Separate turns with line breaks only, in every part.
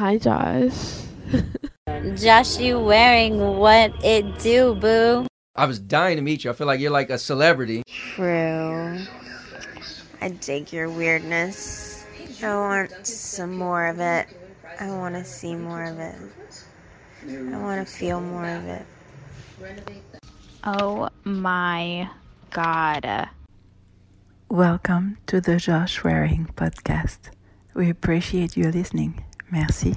Hi, Josh.
Josh, you wearing what it do, boo?
I was dying to meet you. I feel like you're like a celebrity.
True. I dig your weirdness. I want some more of it. I want to see more of it. I want to feel more of it.
Oh my god.
Welcome to the Josh Waring podcast. We appreciate you listening. Merci.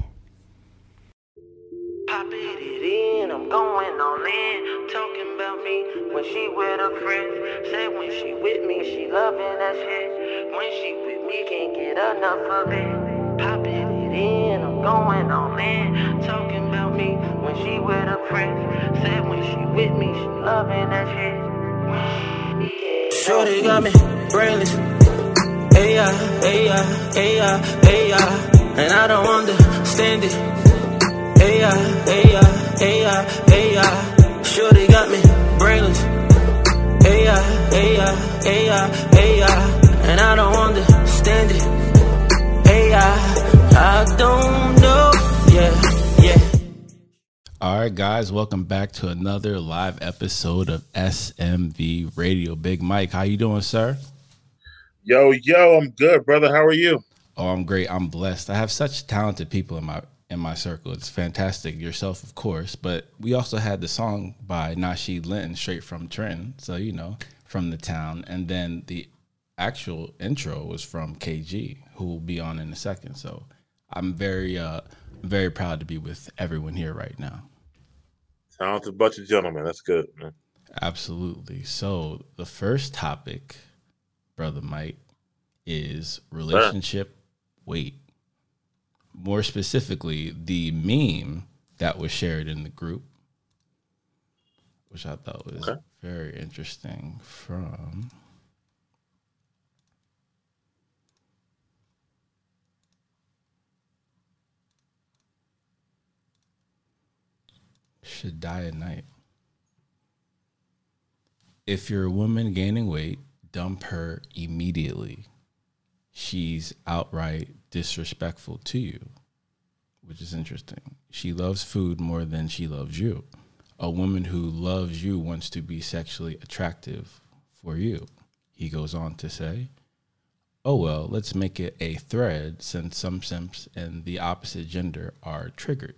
Pop it in, I'm going all in. Talking about me when she with her friends. Said when she with me, she loving that shit. When she with me, can't get enough of it. Pop it in, I'm going all in. Talking about me when she with her friends. Said when she with me, she loving that shit. Shorty got me brainless. Hey yeah, hey yeah, hey yeah, hey yeah. And I don't understand it. Hey yeah, hey yeah, hey yeah, hey yeah. Shorty got me brainless. Hey yeah, hey yeah, hey yeah, hey yeah. And I don't understand it. Hey yeah, I don't know. Yeah, yeah.
All right, guys, welcome back to another live episode of SMV Radio. Big Mike, how you doing, sir?
Yo, yo, I'm good, brother. How are you?
Oh, I'm great. I'm blessed. I have such talented people in my in my circle. It's fantastic. Yourself, of course, but we also had the song by Nasheed Linton, straight from Trend. So you know, from the town, and then the actual intro was from KG, who will be on in a second. So I'm very, uh, very proud to be with everyone here right now.
Talented bunch of gentlemen. That's good, man.
Absolutely. So the first topic, brother Mike, is relationship weight. More specifically, the meme that was shared in the group, which I thought was
Okay.
very interesting from should die at night. If you're a woman gaining weight, dump her immediately. She's outright disrespectful to you, which is interesting. She loves food more than she loves you. A woman who loves you wants to be sexually attractive for you. He goes on to say, Oh, well, let's make it a thread since some simps and the opposite gender are triggered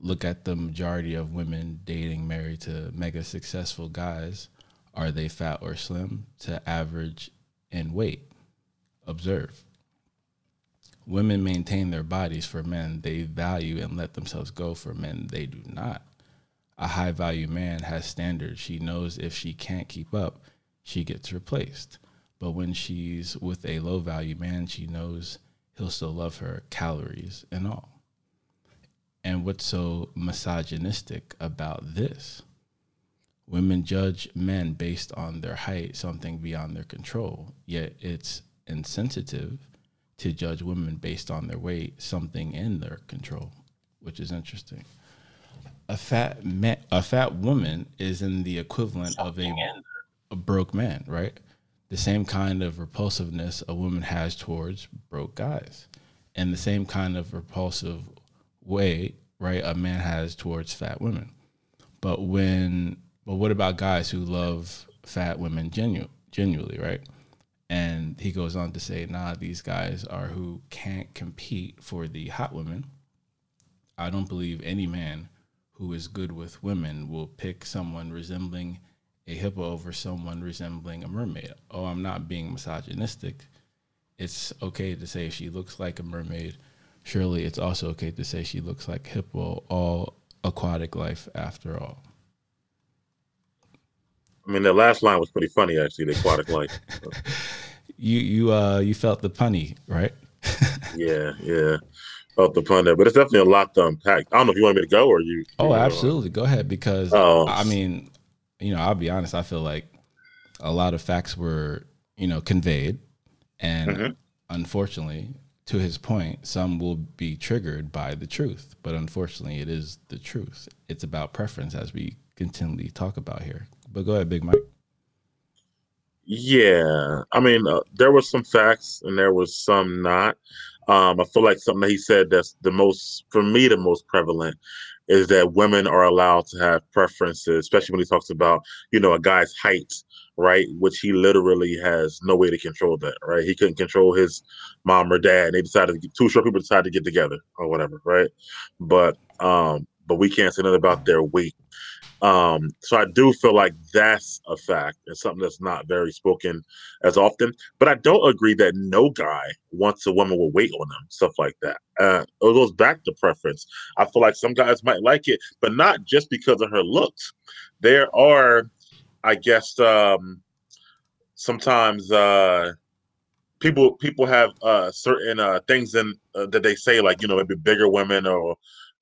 look at the majority of women dating married to mega successful guys. Are they fat or slim to average in weight? Observe. Women maintain their bodies for men they value and let themselves go for men they do not. A high value man has standards. She knows if she can't keep up, she gets replaced. But when she's with a low value man, she knows he'll still love her, calories and all. And what's so misogynistic about this? Women judge men based on their height, something beyond their control. Yet it's insensitive to judge women based on their weight, something in their control, which is interesting. A fat man, a fat woman is in the equivalent of a, a broke man, right? The same kind of repulsiveness a woman has towards broke guys, and the same kind of repulsive way, right, a man has towards fat women. But when, but what about guys who love fat women genu- genuinely, right? And he goes on to say, nah, these guys are who can't compete for the hot women. I don't believe any man who is good with women will pick someone resembling a hippo over someone resembling a mermaid. Oh, I'm not being misogynistic. It's okay to say she looks like a mermaid surely it's also okay to say she looks like hippo all aquatic life after all
I mean, that last line was pretty funny, actually. The aquatic life.
You you uh you felt the punny right
yeah, yeah. Felt the pun there, but it's definitely a lot to unpack. I don't know if you want me to go or you.
oh
you know,
absolutely go ahead because
Oh.
i mean you know i'll be honest i feel like a lot of facts were you know conveyed and
Mhm.
unfortunately to his point some will be triggered by the truth but unfortunately it is the truth it's about preference as we continually talk about here but go ahead big mike
Yeah, I mean, uh, there was some facts and there was some not. Um, I feel like something that he said that's the most, for me, the most prevalent is that women are allowed to have preferences, especially when he talks about, you know, a guy's height, right? Which he literally has no way to control that, right? He couldn't control his mom or dad. And they decided to two short people decided to get together or whatever, right? But um, but we can't say nothing about their weight. Um, so I do feel like that's a fact and something that's not very spoken as often. But I don't agree that no guy wants a woman with weight on them, stuff like that. Uh, it goes back to preference. I feel like some guys might like it, but not just because of her looks. There are, I guess, um, sometimes uh, people people have uh, certain uh, things in uh, that they say, like you know, maybe bigger women or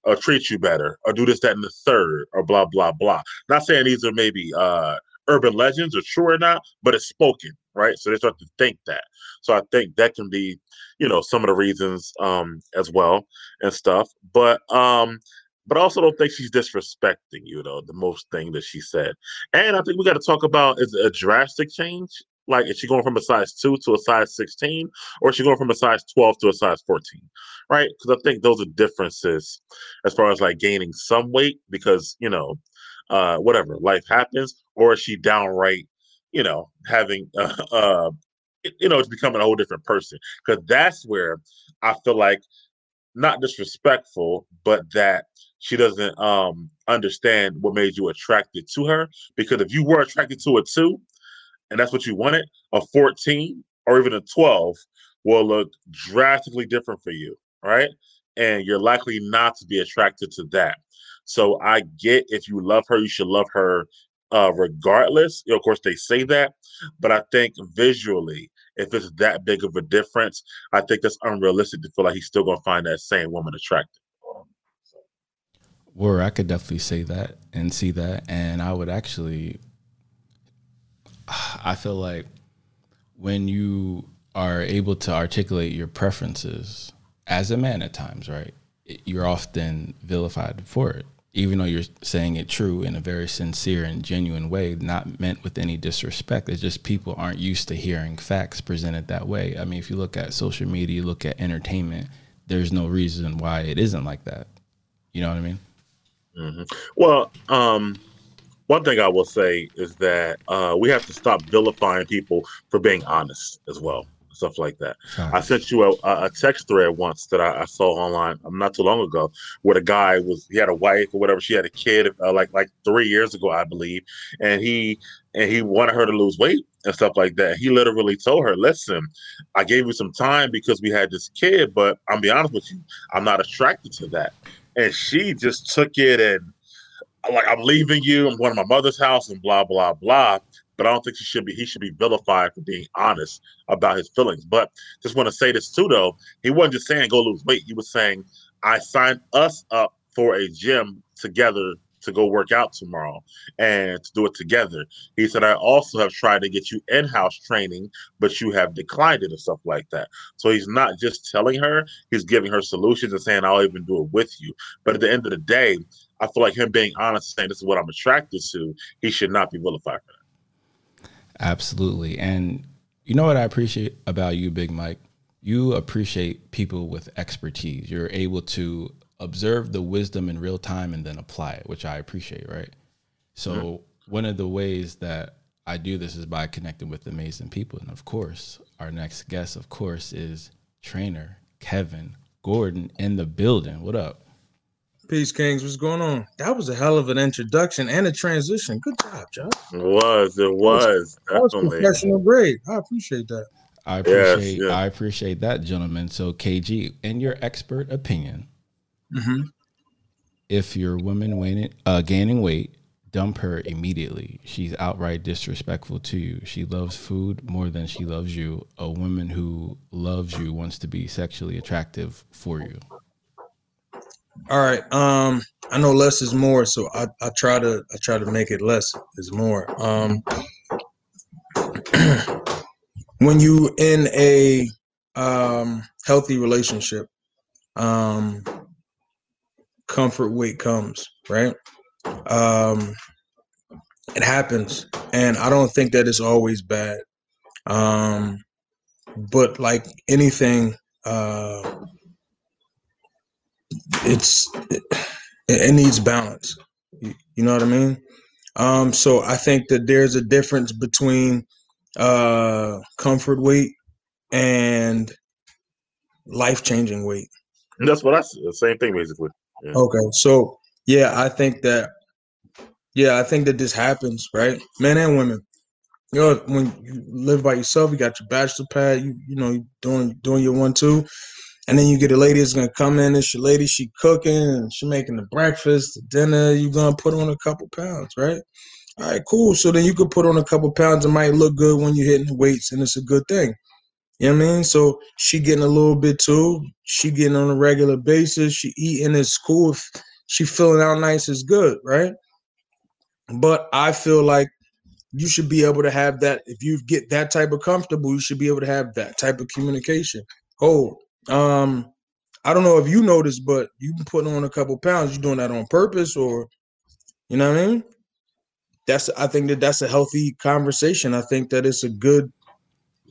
or treat you better or do this, that, and the third or blah, blah, blah. Not saying these are maybe uh, urban legends or true or not, but it's spoken, right? So they start to think that. So I think that can be, you know, some of the reasons um, as well and stuff. But um, but I also don't think she's disrespecting you though. The most thing that she said, and I think we got to talk about is a drastic change. Like, is she going from a size two to a size sixteen, or is she going from a size twelve to a size fourteen? Right? Because I think those are differences as far as like gaining some weight because you know, uh, whatever life happens, or is she downright, you know, having uh, uh you know, it's becoming a whole different person. Because that's where I feel like not disrespectful, but that she doesn't um understand what made you attracted to her. Because if you were attracted to it too, and that's what you wanted, a 14 or even a 12 will look drastically different for you, right? And you're likely not to be attracted to that. So I get if you love her, you should love her uh, regardless. You know, of course, they say that, but I think visually, if it's that big of a difference, I think that's unrealistic to feel like he's still gonna find that same woman attractive.
Or I could definitely say that and see that, and I would actually. I feel like when you are able to articulate your preferences as a man at times, right? You're often vilified for it, even though you're saying it true in a very sincere and genuine way, not meant with any disrespect. It's just people aren't used to hearing facts presented that way. I mean, if you look at social media, look at entertainment, there's no reason why it isn't like that. You know what I mean?
Mm-hmm. Well, um, one thing I will say is that uh, we have to stop vilifying people for being honest as well, stuff like that. I sent you a, a text thread once that I, I, saw online um, not too long ago, where the guy was he had a wife or whatever, she had a kid uh, like like three years ago, I believe, and he and he wanted her to lose weight and stuff like that. He literally told her, "Listen, I gave you some time because we had this kid, but I'm be honest with you, I'm not attracted to that." And she just took it and like I'm leaving you. I'm going to my mother's house and blah blah blah. But I don't think he should be. He should be vilified for being honest about his feelings. But just want to say this too, though. He wasn't just saying go lose weight. He was saying I signed us up for a gym together to go work out tomorrow and to do it together. He said, I also have tried to get you in house training, but you have declined it and stuff like that. So he's not just telling her, he's giving her solutions and saying, I'll even do it with you. But at the end of the day, I feel like him being honest, saying this is what I'm attracted to, he should not be vilified for that.
Absolutely. And you know what I appreciate about you, Big Mike? You appreciate people with expertise. You're able to observe the wisdom in real time and then apply it, which I appreciate, right? So, mm-hmm. one of the ways that I do this is by connecting with amazing people. And of course, our next guest, of course, is trainer Kevin Gordon in the building. What up?
Peace, Kings. What's going on? That was a hell of an introduction and a transition. Good job, Josh.
It was. It was.
That was professional grade. I appreciate that.
I appreciate. Yes, yes. I appreciate that, gentlemen. So, KG, in your expert opinion, mm-hmm. if your woman weighing, uh, gaining weight, dump her immediately. She's outright disrespectful to you. She loves food more than she loves you. A woman who loves you wants to be sexually attractive for you.
All right. Um, I know less is more, so I, I try to I try to make it less is more. Um, when you in a um, healthy relationship, um, comfort weight comes, right? Um, it happens, and I don't think that it's always bad. Um, but like anything, uh, it's it, it needs balance. You, you know what I mean? Um, so I think that there's a difference between uh, comfort weight and life changing weight.
And that's what I said. The same thing, basically. Yeah.
Okay, so yeah, I think that yeah, I think that this happens, right? Men and women. You know, when you live by yourself, you got your bachelor pad, you you know, you doing doing your one two, and then you get a lady that's gonna come in. It's your lady, she cooking and she making the breakfast, the dinner. You gonna put on a couple pounds, right? All right, cool. So then you could put on a couple pounds. It might look good when you're hitting the weights, and it's a good thing. You know what I mean? So she getting a little bit too. She getting on a regular basis. She eating is cool. She feeling out nice is good, right? But I feel like you should be able to have that. If you get that type of comfortable, you should be able to have that type of communication. Oh, um, I don't know if you noticed, but you've been putting on a couple pounds. You're doing that on purpose, or you know what I mean? That's I think that that's a healthy conversation. I think that it's a good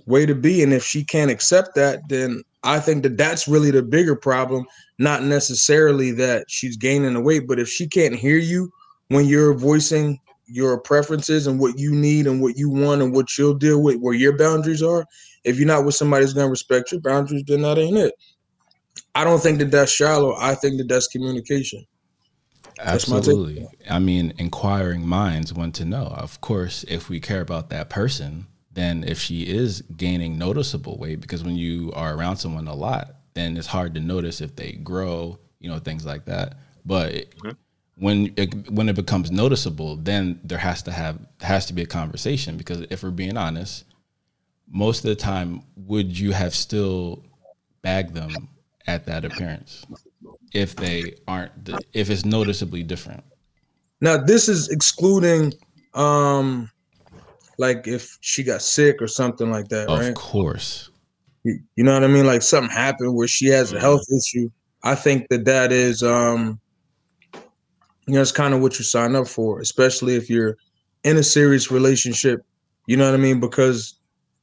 way to be. And if she can't accept that, then I think that that's really the bigger problem, not necessarily that she's gaining the weight, but if she can't hear you when you're voicing your preferences and what you need and what you want and what you'll deal with, where your boundaries are, if you're not with somebody who's going to respect your boundaries, then that ain't it. I don't think that that's shallow. I think that that's communication.
That's Absolutely. I mean, inquiring minds want to know. Of course, if we care about that person, then if she is gaining noticeable weight, because when you are around someone a lot, then it's hard to notice if they grow, you know, things like that. But mm-hmm. when it, when it becomes noticeable, then there has to have has to be a conversation because if we're being honest, most of the time, would you have still bagged them at that appearance if they aren't if it's noticeably different?
Now this is excluding um like if she got sick or something like that,
of
right? Of
course.
You, you know what I mean? Like something happened where she has a health issue. I think that that is, um, you know, it's kind of what you sign up for, especially if you're in a serious relationship. You know what I mean? Because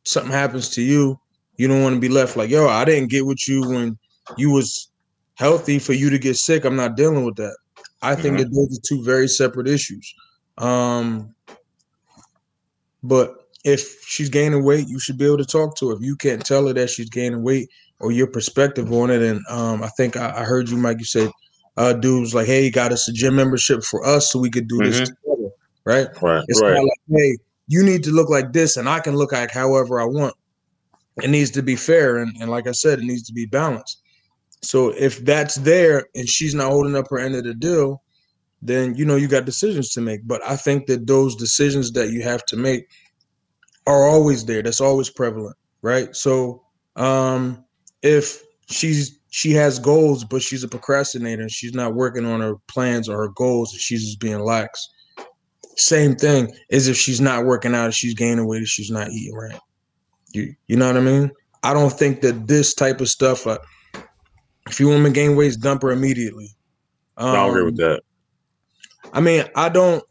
something happens to you, you don't want to be left like, yo, I didn't get with you when you was healthy for you to get sick. I'm not dealing with that. I think mm-hmm. that those are two very separate issues. Um, but if she's gaining weight, you should be able to talk to her. If you can't tell her that she's gaining weight or your perspective on it, and um, I think I, I, heard you, Mike. You said, uh, "Dude was like, hey, got us a gym membership for us so we could do mm-hmm. this together." Right?
Right.
It's
right.
not like, hey, you need to look like this, and I can look like however I want. It needs to be fair, and, and like I said, it needs to be balanced. So if that's there and she's not holding up her end of the deal, then you know you got decisions to make. But I think that those decisions that you have to make are always there. That's always prevalent, right? So um, if she's she has goals, but she's a procrastinator and she's not working on her plans or her goals, and she's just being lax. Same thing as if she's not working out, she's gaining weight, she's not eating right. You you know what I mean? I don't think that this type of stuff. Uh, if you want to gain weight, dump her immediately.
Um, I agree with that.
I mean, I don't.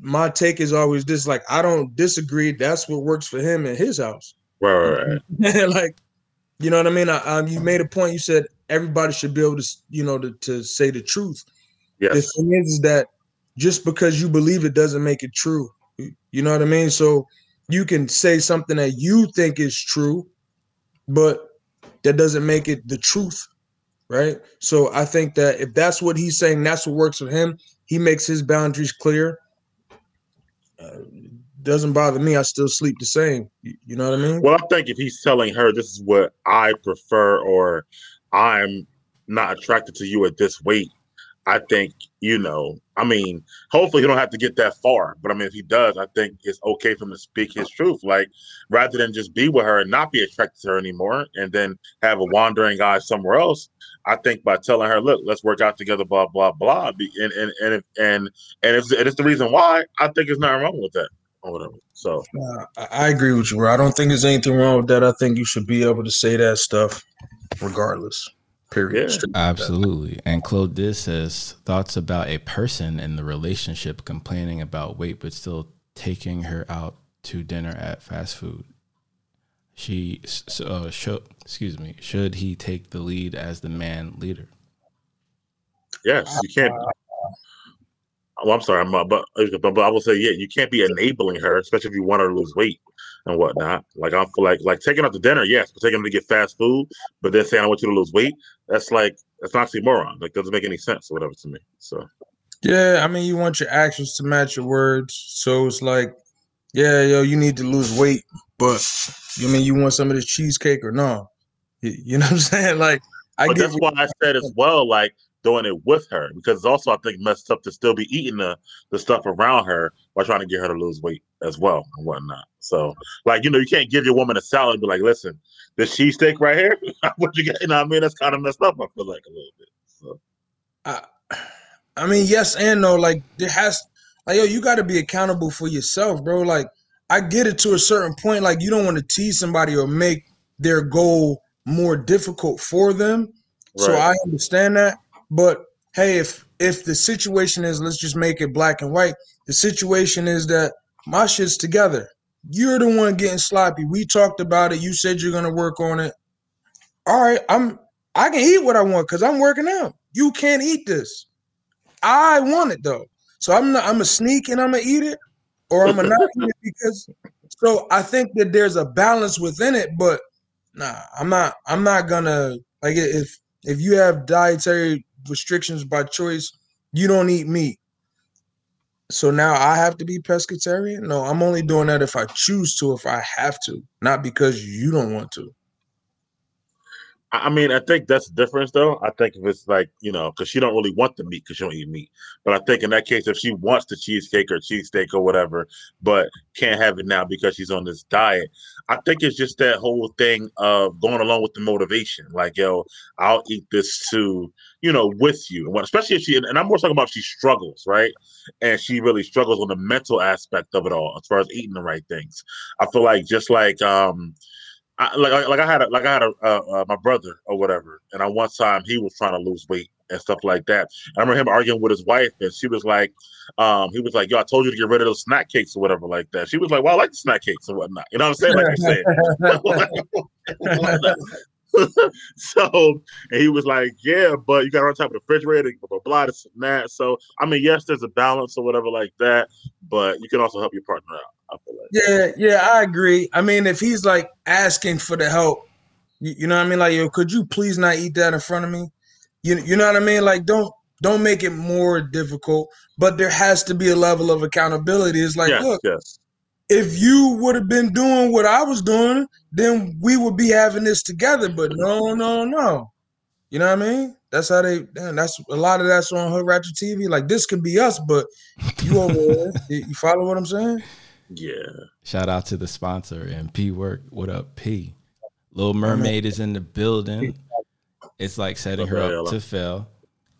My take is always this: like, I don't disagree. That's what works for him in his house.
Right, right,
right. like, you know what I mean? I, um, you made a point. You said everybody should be able to, you know, to, to say the truth.
Yes.
The thing is, is that just because you believe it doesn't make it true. You know what I mean? So you can say something that you think is true, but that doesn't make it the truth right? So I think that if that's what he's saying, that's what works for him. He makes his boundaries clear. Uh, doesn't bother me. I still sleep the same. You, know what I mean?
Well, I think if he's telling her this is what I prefer, or I'm not attracted to you at this weight, I think, you know, I mean, hopefully he don't have to get that far. But I mean, if he does, I think it's okay for him to speak his truth. Like rather than just be with her and not be attracted to her anymore and then have a wandering eye somewhere else. I think by telling her, look, let's work out together, blah, blah, blah. And and and and and if and it's the reason why, I think it's nothing wrong with that. Or whatever. So
uh, I agree with you, bro. I don't think there's anything wrong with that. I think you should be able to say that stuff regardless. Period.
Yeah. Absolutely. And Claude says thoughts about a person in the relationship complaining about weight, but still taking her out to dinner at fast food. She s- uh, should excuse me. Should he take the lead as the man leader?
Yes, you can't. Well, I'm sorry, I'm, uh, but, but but I will say, yeah, you can't be enabling her, especially if you want her to lose weight and whatnot. Like I feel like like taking out to dinner, yes, but taking them to get fast food, but then saying I want you to lose weight, that's like that's not moron. Like doesn't make any sense or whatever to me. So
Yeah, I mean, you want your actions to match your words. So it's like, yeah, yo, you need to lose weight, but you mean you want some of this cheesecake or no? You, you know what I'm saying? Like, I
but that's why I said as well, like doing it with her, because it's also I think messed up to still be eating the the stuff around her while trying to get her to lose weight as well and whatnot. So like you know, you can't give your woman a salad and be like, listen, this cheesesteak right here, what you get? You know what I mean? That's kind of messed up. I feel like a little bit. So
I, I mean, yes and no. Like there has, like yo, you got to be accountable for yourself, bro. Like I get it to a certain point. Like you don't want to tease somebody or make their goal more difficult for them. So I understand that. But hey, if if the situation is, let's just make it black and white. The situation is that my shit's together. You're the one getting sloppy. We talked about it. You said you're gonna work on it. All right, I'm. I can eat what I want because I'm working out. You can't eat this. I want it though, so I'm not. I'm a sneak and I'm gonna eat it, or I'm gonna not eat it because. So I think that there's a balance within it, but nah, I'm not. I'm not gonna like if if you have dietary restrictions by choice, you don't eat meat. So now I have to be pescatarian? No, I'm only doing that if I choose to, if I have to, not because you don't want to.
I mean, I think that's the difference, though. I think if it's like you know, because she don't really want the meat because she don't eat meat. But I think in that case, if she wants the cheesecake or cheesesteak or whatever, but can't have it now because she's on this diet, I think it's just that whole thing of going along with the motivation. Like, yo, I'll eat this too, you know, with you. And when- Especially if she, and I'm more talking about if she struggles, right? And she really struggles on the mental aspect of it all, as far as eating the right things. I feel like just like um I, like like I had a, like I had a uh, uh, my brother or whatever, and on one time he was trying to lose weight and stuff like that. I remember him arguing with his wife, and she was like, um, he was like, "Yo, I told you to get rid of those snack cakes or whatever like that." She was like, "Well, I like the snack cakes and whatnot." You know what I'm saying? Like you're saying. so and he was like, "Yeah, but you got on top of the refrigerator, blah blah blah, this and that." So I mean, yes, there's a balance or whatever like that, but you can also help your partner out. I feel like.
Yeah, yeah, I agree. I mean, if he's like asking for the help, you, you know what I mean? Like, yo, could you please not eat that in front of me? You you know what I mean? Like, don't don't make it more difficult, but there has to be a level of accountability. It's like,
yes,
look,
yes.
If you would have been doing what I was doing, then we would be having this together. But no, no, no. You know what I mean? That's how they. damn, That's a lot of that's on Hood Ratchet TV. Like this could be us, but you over there. You you follow what I'm saying?
Yeah.
Shout out to the sponsor and P Work. What up, P? Little Mermaid is in the building. It's like setting her up to fail.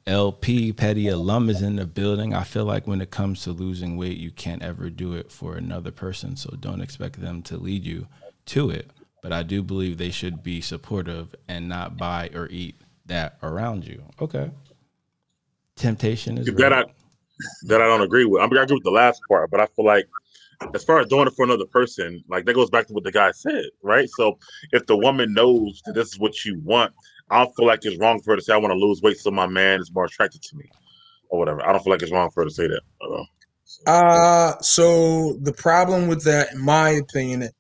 LP Petty alum is in the building. I feel like when it comes to losing weight, you can't ever do it for another person. So don't expect them to lead you to it. But I do believe they should be supportive and not buy or eat that around you. Okay. Temptation is
that
real.
I that I don't agree with. I mean, I agree with the last part, but I feel like as far as doing it for another person, like that goes back to what the guy said, right? So if the woman knows that this is what you want, I don't feel like it's wrong for her to say, "I want to lose weight so my man is more attracted to me," or whatever. I don't feel like it's wrong for her to say that.
Uh so the problem with that, in my opinion,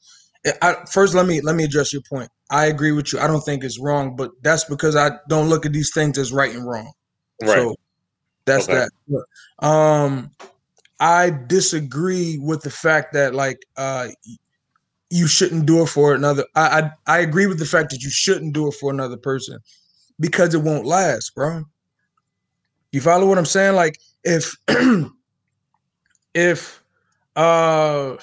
I, first let me let me address your point. I agree with you. I don't think it's wrong, but that's because I don't look at these things as right and wrong.
Right.
So that's
Okay.
that. Um, I disagree with the fact that like uh you shouldn't do it for another. I, I I agree with the fact that you shouldn't do it for another person because it won't last, bro. You follow what I'm saying? Like if if uh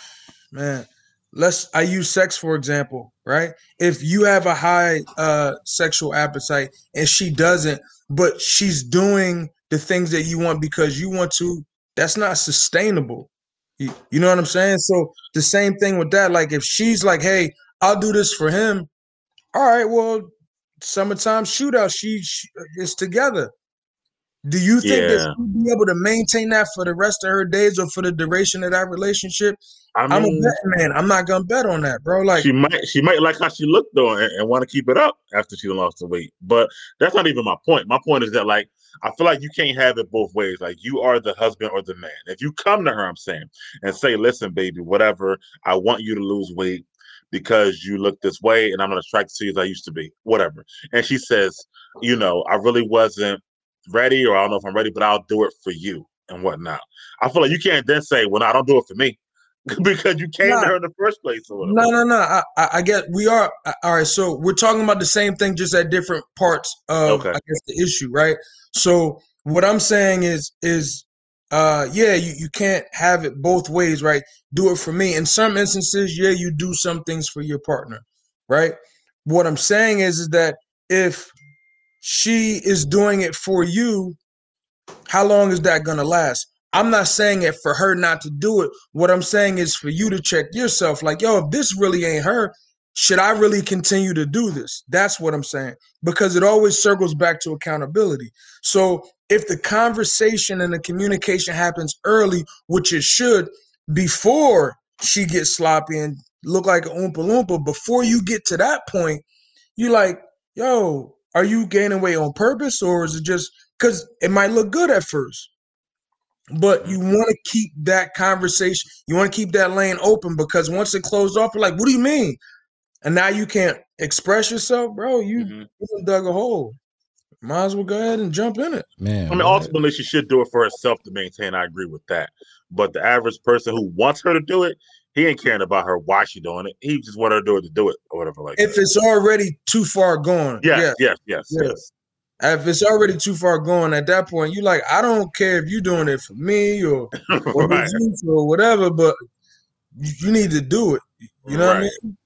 man let's i use sex for example right if you have a high uh sexual appetite and she doesn't but she's doing the things that you want because you want to that's not sustainable you, you know what i'm saying so the same thing with that like if she's like hey i'll do this for him all right well summertime shootout she, she is together Do you think
Yeah.
that she'll be able to maintain that for the rest of her days or for the duration of that relationship?
I
I'm a betting man. I'm not gonna bet on that, bro. Like
she might she might like how she looked though and, and want to keep it up after she lost the weight. But that's not even my point. My point is that like I feel like you can't have it both ways. Like you are the husband or the man. If you come to her, I'm saying, and say, listen, baby, whatever, I want you to lose weight because you look this way and I'm not attracted to you as I used to be. Whatever. And she says, you know, I really wasn't ready, or I don't know if I'm ready, but I'll do it for you and whatnot. I feel like you can't then say, Well, no, I don't do it for me. because you came
Nah.
to her in the first place or whatever.
No, no, no. I, I, I get we are all right. So we're talking about the same thing, just at different parts of
Okay.
I guess the issue, right? So what I'm saying is is uh yeah, you, you can't have it both ways, right? Do it for me. In some instances, yeah, you do some things for your partner, right? What I'm saying is is that if she is doing it for you, how long is that gonna last? I'm not saying it for her not to do it. What I'm saying is for you to check yourself, like, yo, if this really ain't her, should I really continue to do this? That's what I'm saying. Because it always circles back to accountability. So if the conversation and the communication happens early, which it should, before she gets sloppy and look like a oompa loompa, before you get to that point, you're like, yo, are you gaining weight on purpose or is it just because it might look good at first? But you want to keep that conversation, you want to keep that lane open because once it closed off, you're like, what do you mean? And now you can't express yourself, bro. You,
Mm-hmm.
you dug a hole. Might as well go ahead and jump in it.
Man,
I mean,
what?
ultimately, she should do it for herself to maintain. I agree with that. But the average person who wants her to do it, he ain't caring about her why she doing it. He just want her to do it to do it or whatever. Like,
If it's already too far gone,
yes,
yeah.
yes, yes,
Yeah.
yes.
If it's already too far gone at that point, you like, I don't care if you're doing it for me or, or
right,
or whatever, but you, you need to do it. You know what I mean?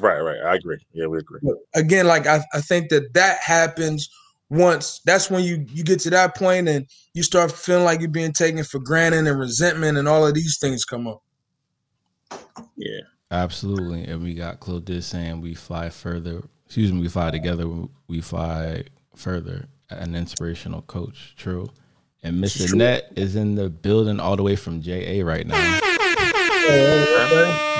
right, right. I agree. Yeah, we agree.
But again, like I, I think that that happens once. That's when you you get to that point and you start feeling like you're being taken for granted and resentment and all of these things come up.
Yeah,
Absolutely. And we got Claude saying we fly further. Excuse me, we fly together. We fly further. An inspirational coach. True. And Miss
True.
Annette is in the building all the way from JA right now.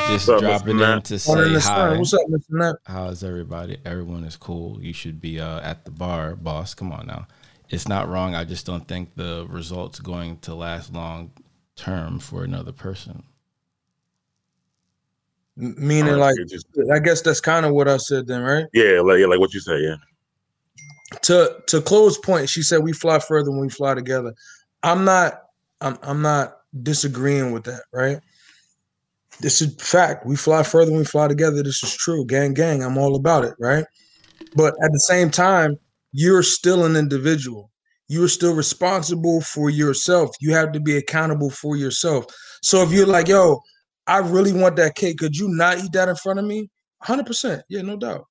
Just
up,
dropping in to
One in
say
the sun.
hi.
What's up, Mr. Nut?
How's everybody? Everyone is cool. You should be uh, at the bar, boss. Come on now. It's not wrong. I just don't think the results going to last long term for another person.
M- Meaning, like,
just-
I guess that's kind of what I said then, right?
yeah, like, yeah, like what you say. Yeah,
To to close point, she said we fly further when we fly together. I'm not. I'm I'm not disagreeing with that, right? This is fact. We fly further when we fly together. This is true. Gang, gang. I'm all about it, right? But at the same time, you're still an individual. You're still responsible for yourself. You have to be accountable for yourself. So if you're like, yo, I really want that cake, could you not eat that in front of me? 100%. Yeah, no doubt.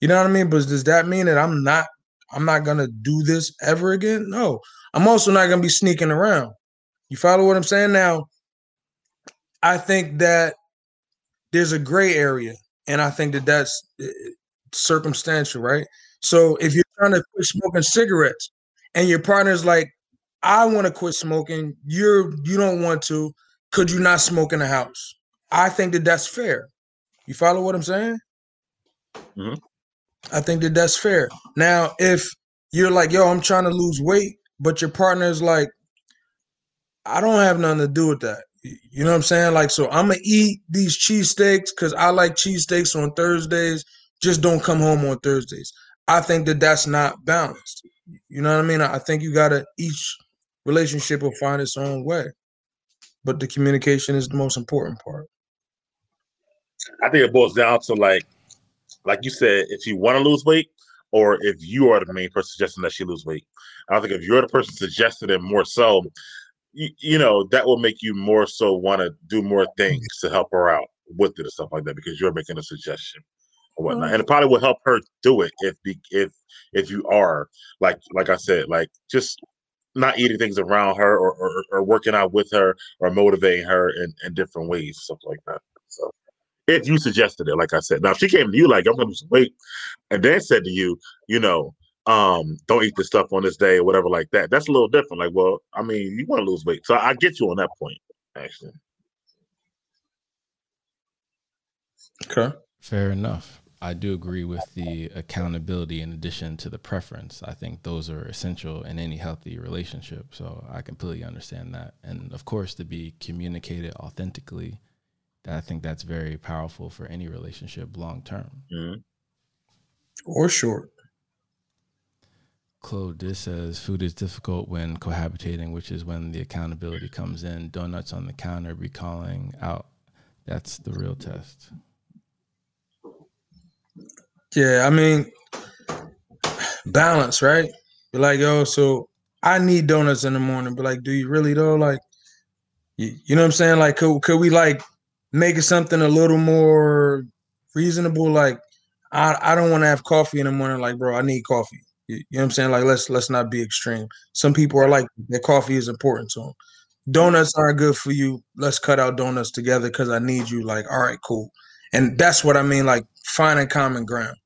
You know what I mean? But does that mean that I'm not I'm not gonna do this ever again? No. I'm also not gonna be sneaking around. You follow what I'm saying? Now, I think that there's a gray area, and I think that that's uh, circumstantial, right? So if you're trying to quit smoking cigarettes, and your partner's like, "I want to quit smoking," you're you don't want to. Could you not smoke in the house? I think that that's fair. You follow what I'm saying?
Mhm.
I think that that's fair. Now, if you're like, "Yo, I'm trying to lose weight," but your partner's like, I don't have nothing to do with that. You know what I'm saying? Like, so I'm gonna eat these cheesesteaks because I like cheesesteaks on Thursdays. Just don't come home on Thursdays. I think that that's not balanced. You know what I mean? I think you gotta each relationship will find its own way, but the communication is the most important part.
I think it boils down to like, like you said, if you want to lose weight, or if you are the main person suggesting that she lose weight. I think if you're the person suggesting it more so, you, you know, that will make you more so want to do more things to help her out with it and stuff like that because you're making a suggestion or whatnot, and it probably will help her do it if if if you are like like I said, like just not eating things around her or, or, or working out with her or motivating her in, in different ways, stuff like that. So if you suggested it, like I said. Now, if she came to you like, I'm going to lose weight, and then said to you, you know, um, don't eat this stuff on this day or whatever like that. That's a little different. Like, well, I mean, you want to lose weight, so I get you on that point. Actually,
Okay.
Fair enough. I do agree with the accountability in addition to the preference. I think those are essential in any healthy relationship. So I completely understand that. And of course, to be communicated authentically, I think that's very powerful for any relationship long term.
Mhm.
Or short.
Claude, this says food is difficult when cohabitating, which is when the accountability comes in. Donuts on the counter be calling out. That's the real test.
Yeah, I mean, balance, right? Be like, yo, so I need donuts in the morning. But like, do you really though? Like, you, you know what I'm saying? Like, could could we like make it something a little more reasonable? Like, I I don't want to have coffee in the morning. Like, bro, I need coffee. You, you know what I'm saying? Like, let's let's not be extreme. Some people are like their coffee is important to them. Donuts aren't good for you. Let's cut out donuts together because I need you. Like, all right, cool. And that's what I mean, like finding common ground.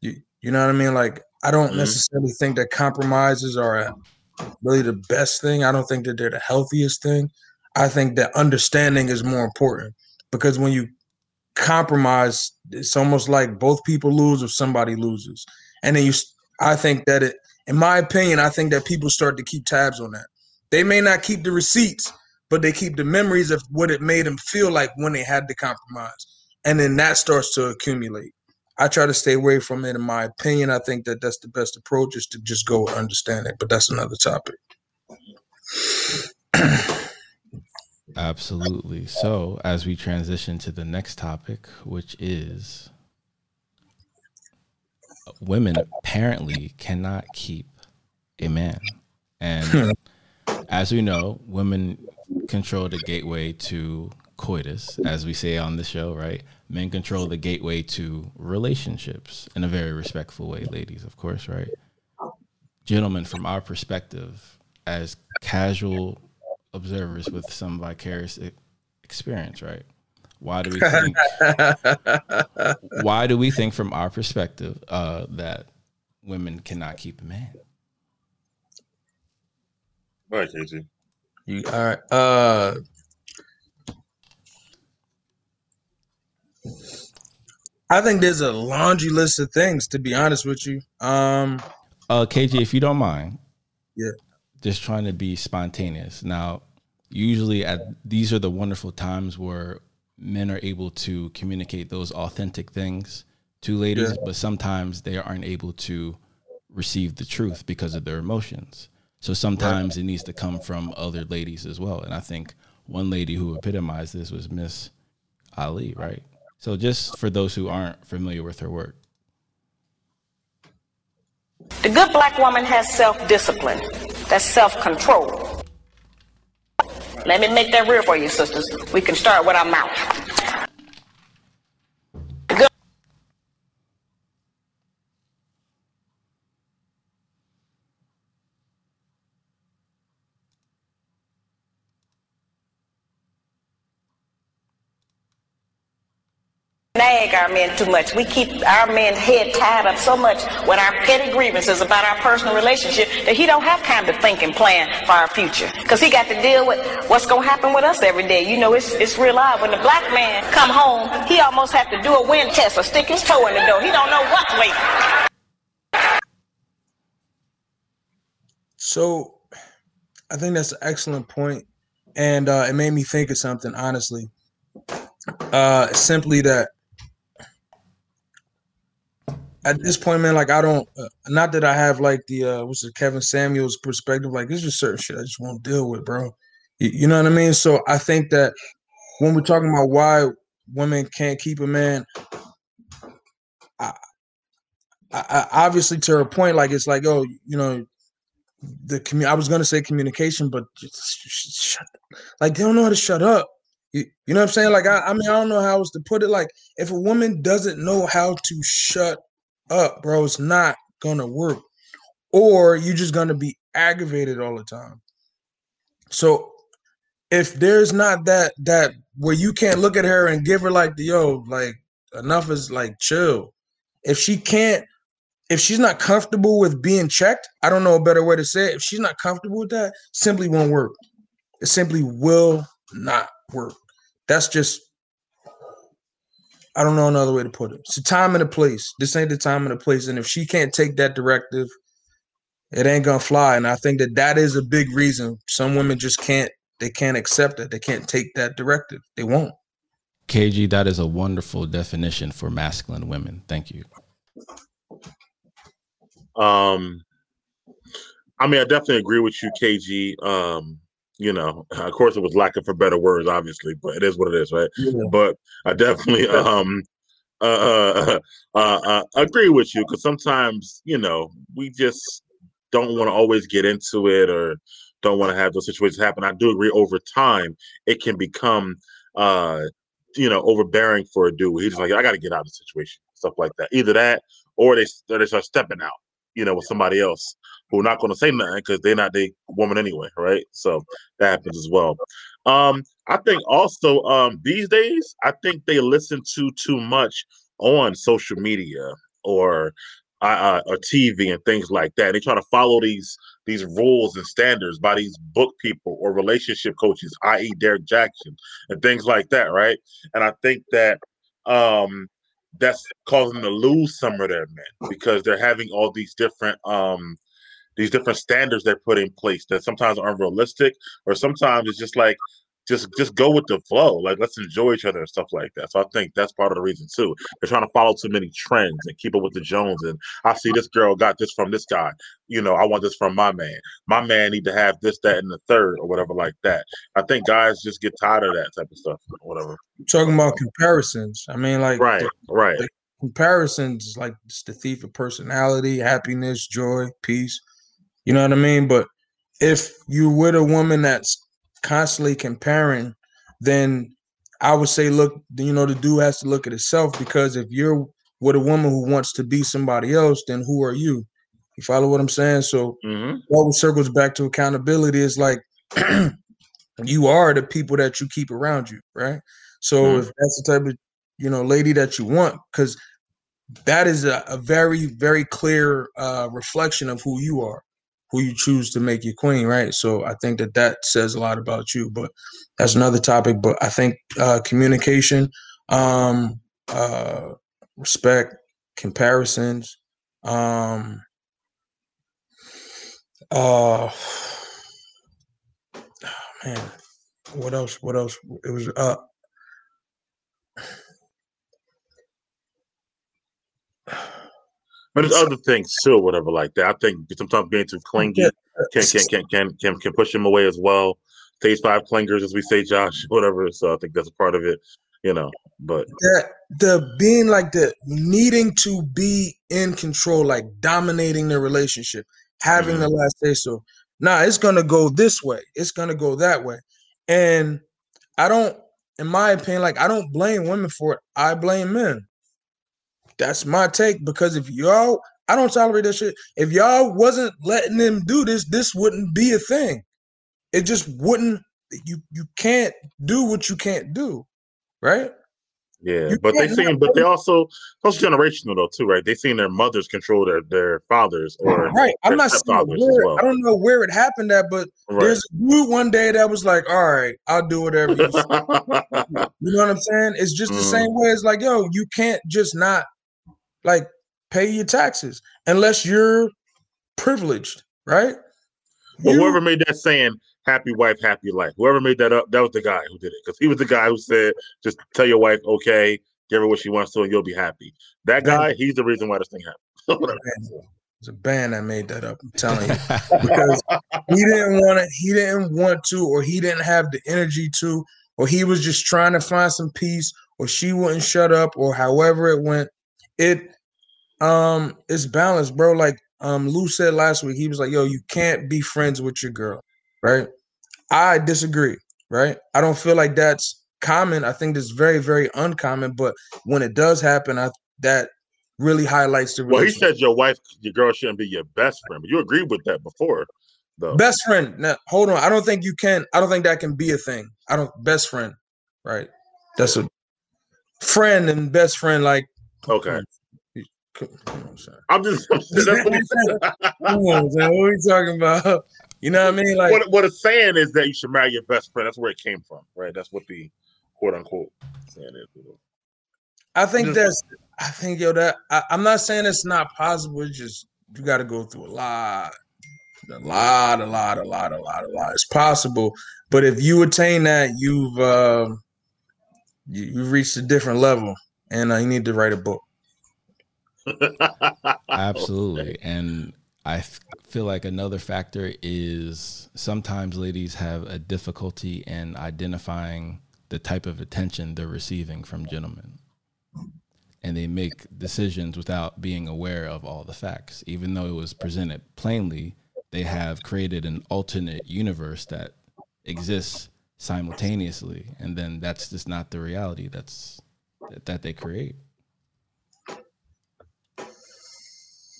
You, you know what I mean? Like, I don't
Mhm.
necessarily think that compromises are really the best thing. I don't think that they're the healthiest thing. I think that understanding is more important because when you compromise, it's almost like both people lose or somebody loses. And then you, I think that it, in my opinion, I think that people start to keep tabs on that. They may not keep the receipts, but they keep the memories of what it made them feel like when they had to compromise. And then that starts to accumulate. I try to stay away from it. In my opinion, I think that that's the best approach is to just go understand it. But that's another topic.
Absolutely. So, as we transition to the next topic, which is women apparently cannot keep a man. And as we know, women control the gateway to coitus, as we say on the show, right? Men control the gateway to relationships in a very respectful way, ladies, of course, right? Gentlemen, from our perspective, as casual observers with some vicarious experience, right? Why do we think why do we think from our perspective uh, that women cannot keep a man?
All right, KG.
You, all right. Uh, I think there's a laundry list of things. To be honest with you, um,
Uh, KJ, if you don't mind,
Yeah.
Just trying to be spontaneous. Now, usually at these are the wonderful times where men are able to communicate those authentic things to ladies,
Yeah.
but sometimes they aren't able to receive the truth because of their emotions. So sometimes it needs to come from other ladies as well. And I think one lady who epitomized this was Miss Ali, right? So just for those who aren't familiar with her work.
The good black woman has self-discipline. That's self-control. Let me make that real for you, sisters. We can start with our mouth. Nag our men too much. We keep our men's head tied up so much with our petty grievances about our personal relationship that he don't have time to think and plan for our future. Cause he got to deal with what's gonna happen with us every day. You know, it's it's real odd. When the black man come home, he almost have to do a wind test or stick his toe in the door. He don't know what way.
So I think that's an excellent point, and uh, it made me think of something. Honestly, uh, simply that at this point, man, like I don't, uh, not that I have like the uh, what's the Kevin Samuels perspective. Like there's just certain shit I just won't deal with, bro. You, know what I mean? So I think that when we're talking about why women can't keep a man, I, I, I obviously to her point, like it's like, oh, you know, the commu- I was gonna say communication, but shut, like they don't know how to shut up. You, you know what I'm saying? Like I, I mean, I don't know how else to put it. Like if a woman doesn't know how to shut up, bro, it's not gonna work. Or you're just gonna be aggravated all the time. So if there's not that that where you can't look at her and give her like the yo, like enough is like chill. If she can't if she's not comfortable with being checked, I don't know a better way to say it. If she's not comfortable with that, simply won't work. It simply will not work. That's just I don't know another way to put it. It's a time and a place. This ain't the time and the place. And if she can't take that directive, it ain't gonna fly. And I think that that is a big reason some women just can't. They can't accept it. They can't take that directive. They won't.
KG, that is a wonderful definition for masculine women. Thank you.
Um, I mean, I definitely agree with you, KG. Um, you know, of course, it was lacking for better words, obviously, but it is what it is, right?
Yeah.
But I definitely um uh, uh, uh, uh agree with you because sometimes you know we just don't want to always get into it or don't want to have those situations happen. I do agree. Over time, it can become uh you know overbearing for a dude. He's like, I got to get out of the situation, stuff like that. Either that or they or they start stepping out, you know, with somebody else who are not going to say nothing because they're not the woman anyway, right? So that happens as well. Um, I think also um, these days, I think they listen to too much on social media or uh, or TV and things like that. They try to follow these these rules and standards by these book people or relationship coaches, i.e., Derrick Jaxn and things like that, right? And I think that um, that's causing them to lose some of their men because they're having all these different um, these different standards they're put in place that sometimes aren't realistic or sometimes it's just like just just go with the flow like let's enjoy each other and stuff like that. So i think that's part of the reason too. They're trying to follow too many trends and keep up with the jones and i see this girl got this from this guy you know i want this from my man. My man need to have this that and the third or whatever like that. I think guys just get tired of that type of stuff or whatever
talking about comparisons. I mean, like
right
the,
right.
the comparisons, like it's the thief of personality, happiness, joy, peace. You know what I mean? But if you're with a woman that's constantly comparing, then I would say, look, you know, the dude has to look at himself because if you're with a woman who wants to be somebody else, then who are you? You follow what I'm saying? So
mm-hmm.
always circles back to accountability. It's like you are the people that you keep around you, right? So
Mhm.
if that's the type of you know lady that you want, because that is a, a very very clear uh, reflection of who you are, who you choose to make your queen, right? So I think that that says a lot about you. But that's another topic. But I think uh, communication, um, uh, respect, comparisons, um, uh, man, what else? What else? It was uh
But there's other things too, whatever like that. I think sometimes being too clingy can can can can can, can push him away as well. Stage five clingers, as we say, Josh, whatever. So I think that's a part of it, you know. But
that the being like the needing to be in control, like dominating the relationship, having mm-hmm. the last say so. Nah, it's gonna go this way. It's gonna go that way. And I don't, in my opinion, like I don't blame women for it. I blame men. That's my take because if y'all, I don't tolerate that shit. If y'all wasn't letting them do this, this wouldn't be a thing. It just wouldn't. You you can't do what you can't do, right?
yeah,
You
but they seen, but they also also generational though too, right? They seen their mothers control their their fathers or
Right. I'm not saying where,
well.
I don't know where it happened at, but
Right.
there's a dude one day that was like, all right, I'll do whatever you. You know what I'm saying? It's just the
Mhm.
same way. It's like, yo, you can't just not like pay your taxes unless you're privileged, right?
Well,
You-
whoever made that saying "happy wife, happy life," whoever made that up, that was the guy who did it because he was the guy who said, "Just tell your wife, okay, give her what she wants to, and you'll be happy." That guy, he's the reason why this thing happened.
It's a band that made that up. I'm telling you, because he didn't want it. He didn't want to, or he didn't have the energy to, or he was just trying to find some peace, or she wouldn't shut up, or however it went. It um it's balanced, bro. Like um Lou said last week, he was like, "Yo, you can't be friends with your girl," right? I disagree, right? I don't feel like that's common. I think it's very, very uncommon. But when it does happen, I that really highlights the
Well, he said your wife, your girl shouldn't be your best friend, but you agreed with that before, though.
Best friend. Now, hold on. I don't think you can. I don't think that can be a thing. I don't. Best friend, right? That's a friend and best friend. Like
Okay.
Come on, son.
I'm just that's what he said.
Come on, son. What are we talking about? You know what I mean? Like
what, what it's saying is that you should marry your best friend. That's where it came from, right? That's what the quote unquote saying is.
I think that's I think yo that I, I'm not saying it's not possible. It's just you got to go through a lot, a lot, a lot, a lot, a lot, a lot. It's possible, but if you attain that, you've uh, you, you've reached a different level, and uh, you need to write a book.
Absolutely. And I f- feel like another factor is sometimes ladies have a difficulty in identifying the type of attention they're receiving from gentlemen. And they make decisions without being aware of all the facts. Even though it was presented plainly, they have created an alternate universe that exists simultaneously. And then that's just not the reality that's that, that they create.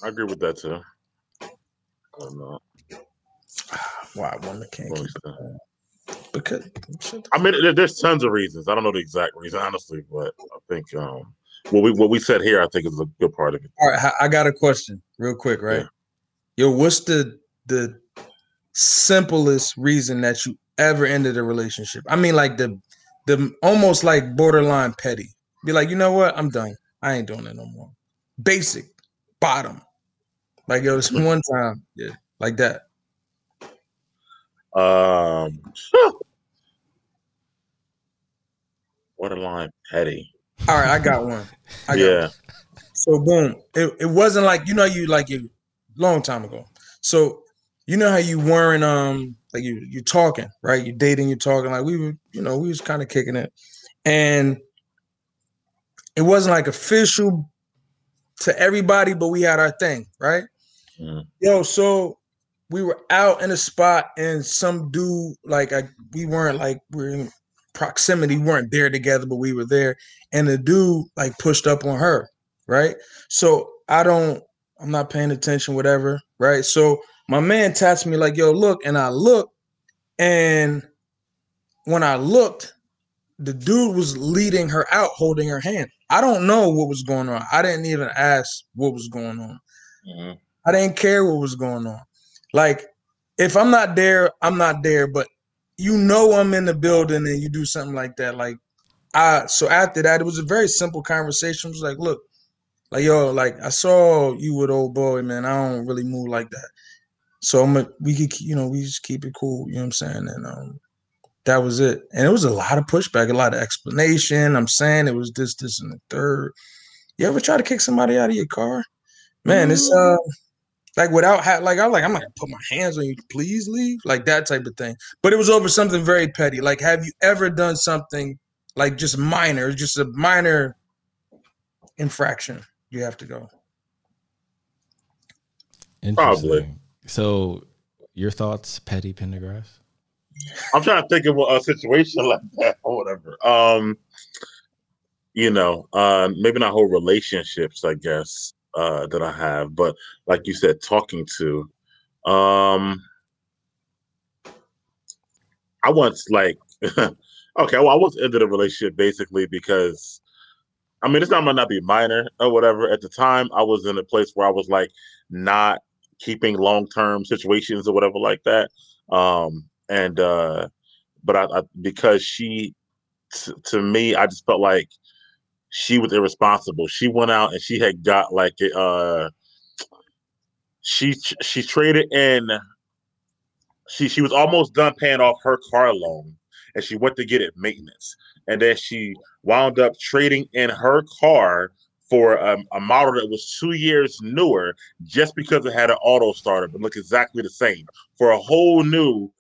I agree with that too. I don't know.
Why women can't keep because
I mean, there's tons of reasons. I don't know the exact reason, honestly, but I think um, what we what we said here, I think, is a good part of it.
All right, I- I got a question, real quick, right? Yo, what's the the simplest reason that you ever ended a relationship? I mean, like the the almost like borderline petty. Be like, you know what? I'm done. I ain't doing it no more. Basic, bottom. Like yo, this one time, yeah, like that.
Um, borderline petty.
All right, I got one. I got
yeah.
So boom, it, it wasn't like you know you like you long time ago. So you know how you weren't um like you you talking right? You dating, you talking like we were you know we was kind of kicking it, and it wasn't like official to everybody, but we had our thing right. Mm. Yo, so we were out in a spot and some dude like I we weren't like we are in proximity, we weren't there together, but we were there, and the dude like pushed up on her, right? So I don't, I'm not paying attention, whatever, right? So my man taps me like, "Yo, look," and I look, and when I looked, the dude was leading her out, holding her hand. I don't know what was going on. I didn't even ask what was going on. I didn't care what was going on. Like, if I'm not there, I'm not there. But you know I'm in the building and you do something like that. Like, I so after that, it was a very simple conversation. It was like, look, like yo, like I saw you with old boy, man. I don't really move like that. So I'm a, we could, you know, we just keep it cool. You know what I'm saying? And um, that was it. And it was a lot of pushback, a lot of explanation. I'm saying it was this, this, and the third. You ever try to kick somebody out of your car? Man, it's uh like without ha- like I'm like I'm not gonna put my hands on you. Please leave, like that type of thing. But it was over something very petty. Like, have you ever done something like just minor, just a minor infraction? You have to go.
Interesting. So, your thoughts, Petty Pendergrass?
I'm trying to think of a situation like that or whatever. Um, you know, uh, maybe not whole relationships, I guess, uh, that I have, but like you said, talking to. Um, I once like, okay, well, I once ended a relationship basically because, I mean, it's not might not be minor or whatever. At the time, I was in a place where I was like not keeping long term situations or whatever like that. Um, and uh, but I, I because she, t- to me, I just felt like she was irresponsible. She went out and she had got like a, uh, she she traded in. She she was almost done paying off her car loan, and she went to get it maintenance, and then she wound up trading in her car for a, a model that was two years newer, just because it had an auto starter but looked exactly the same for a whole new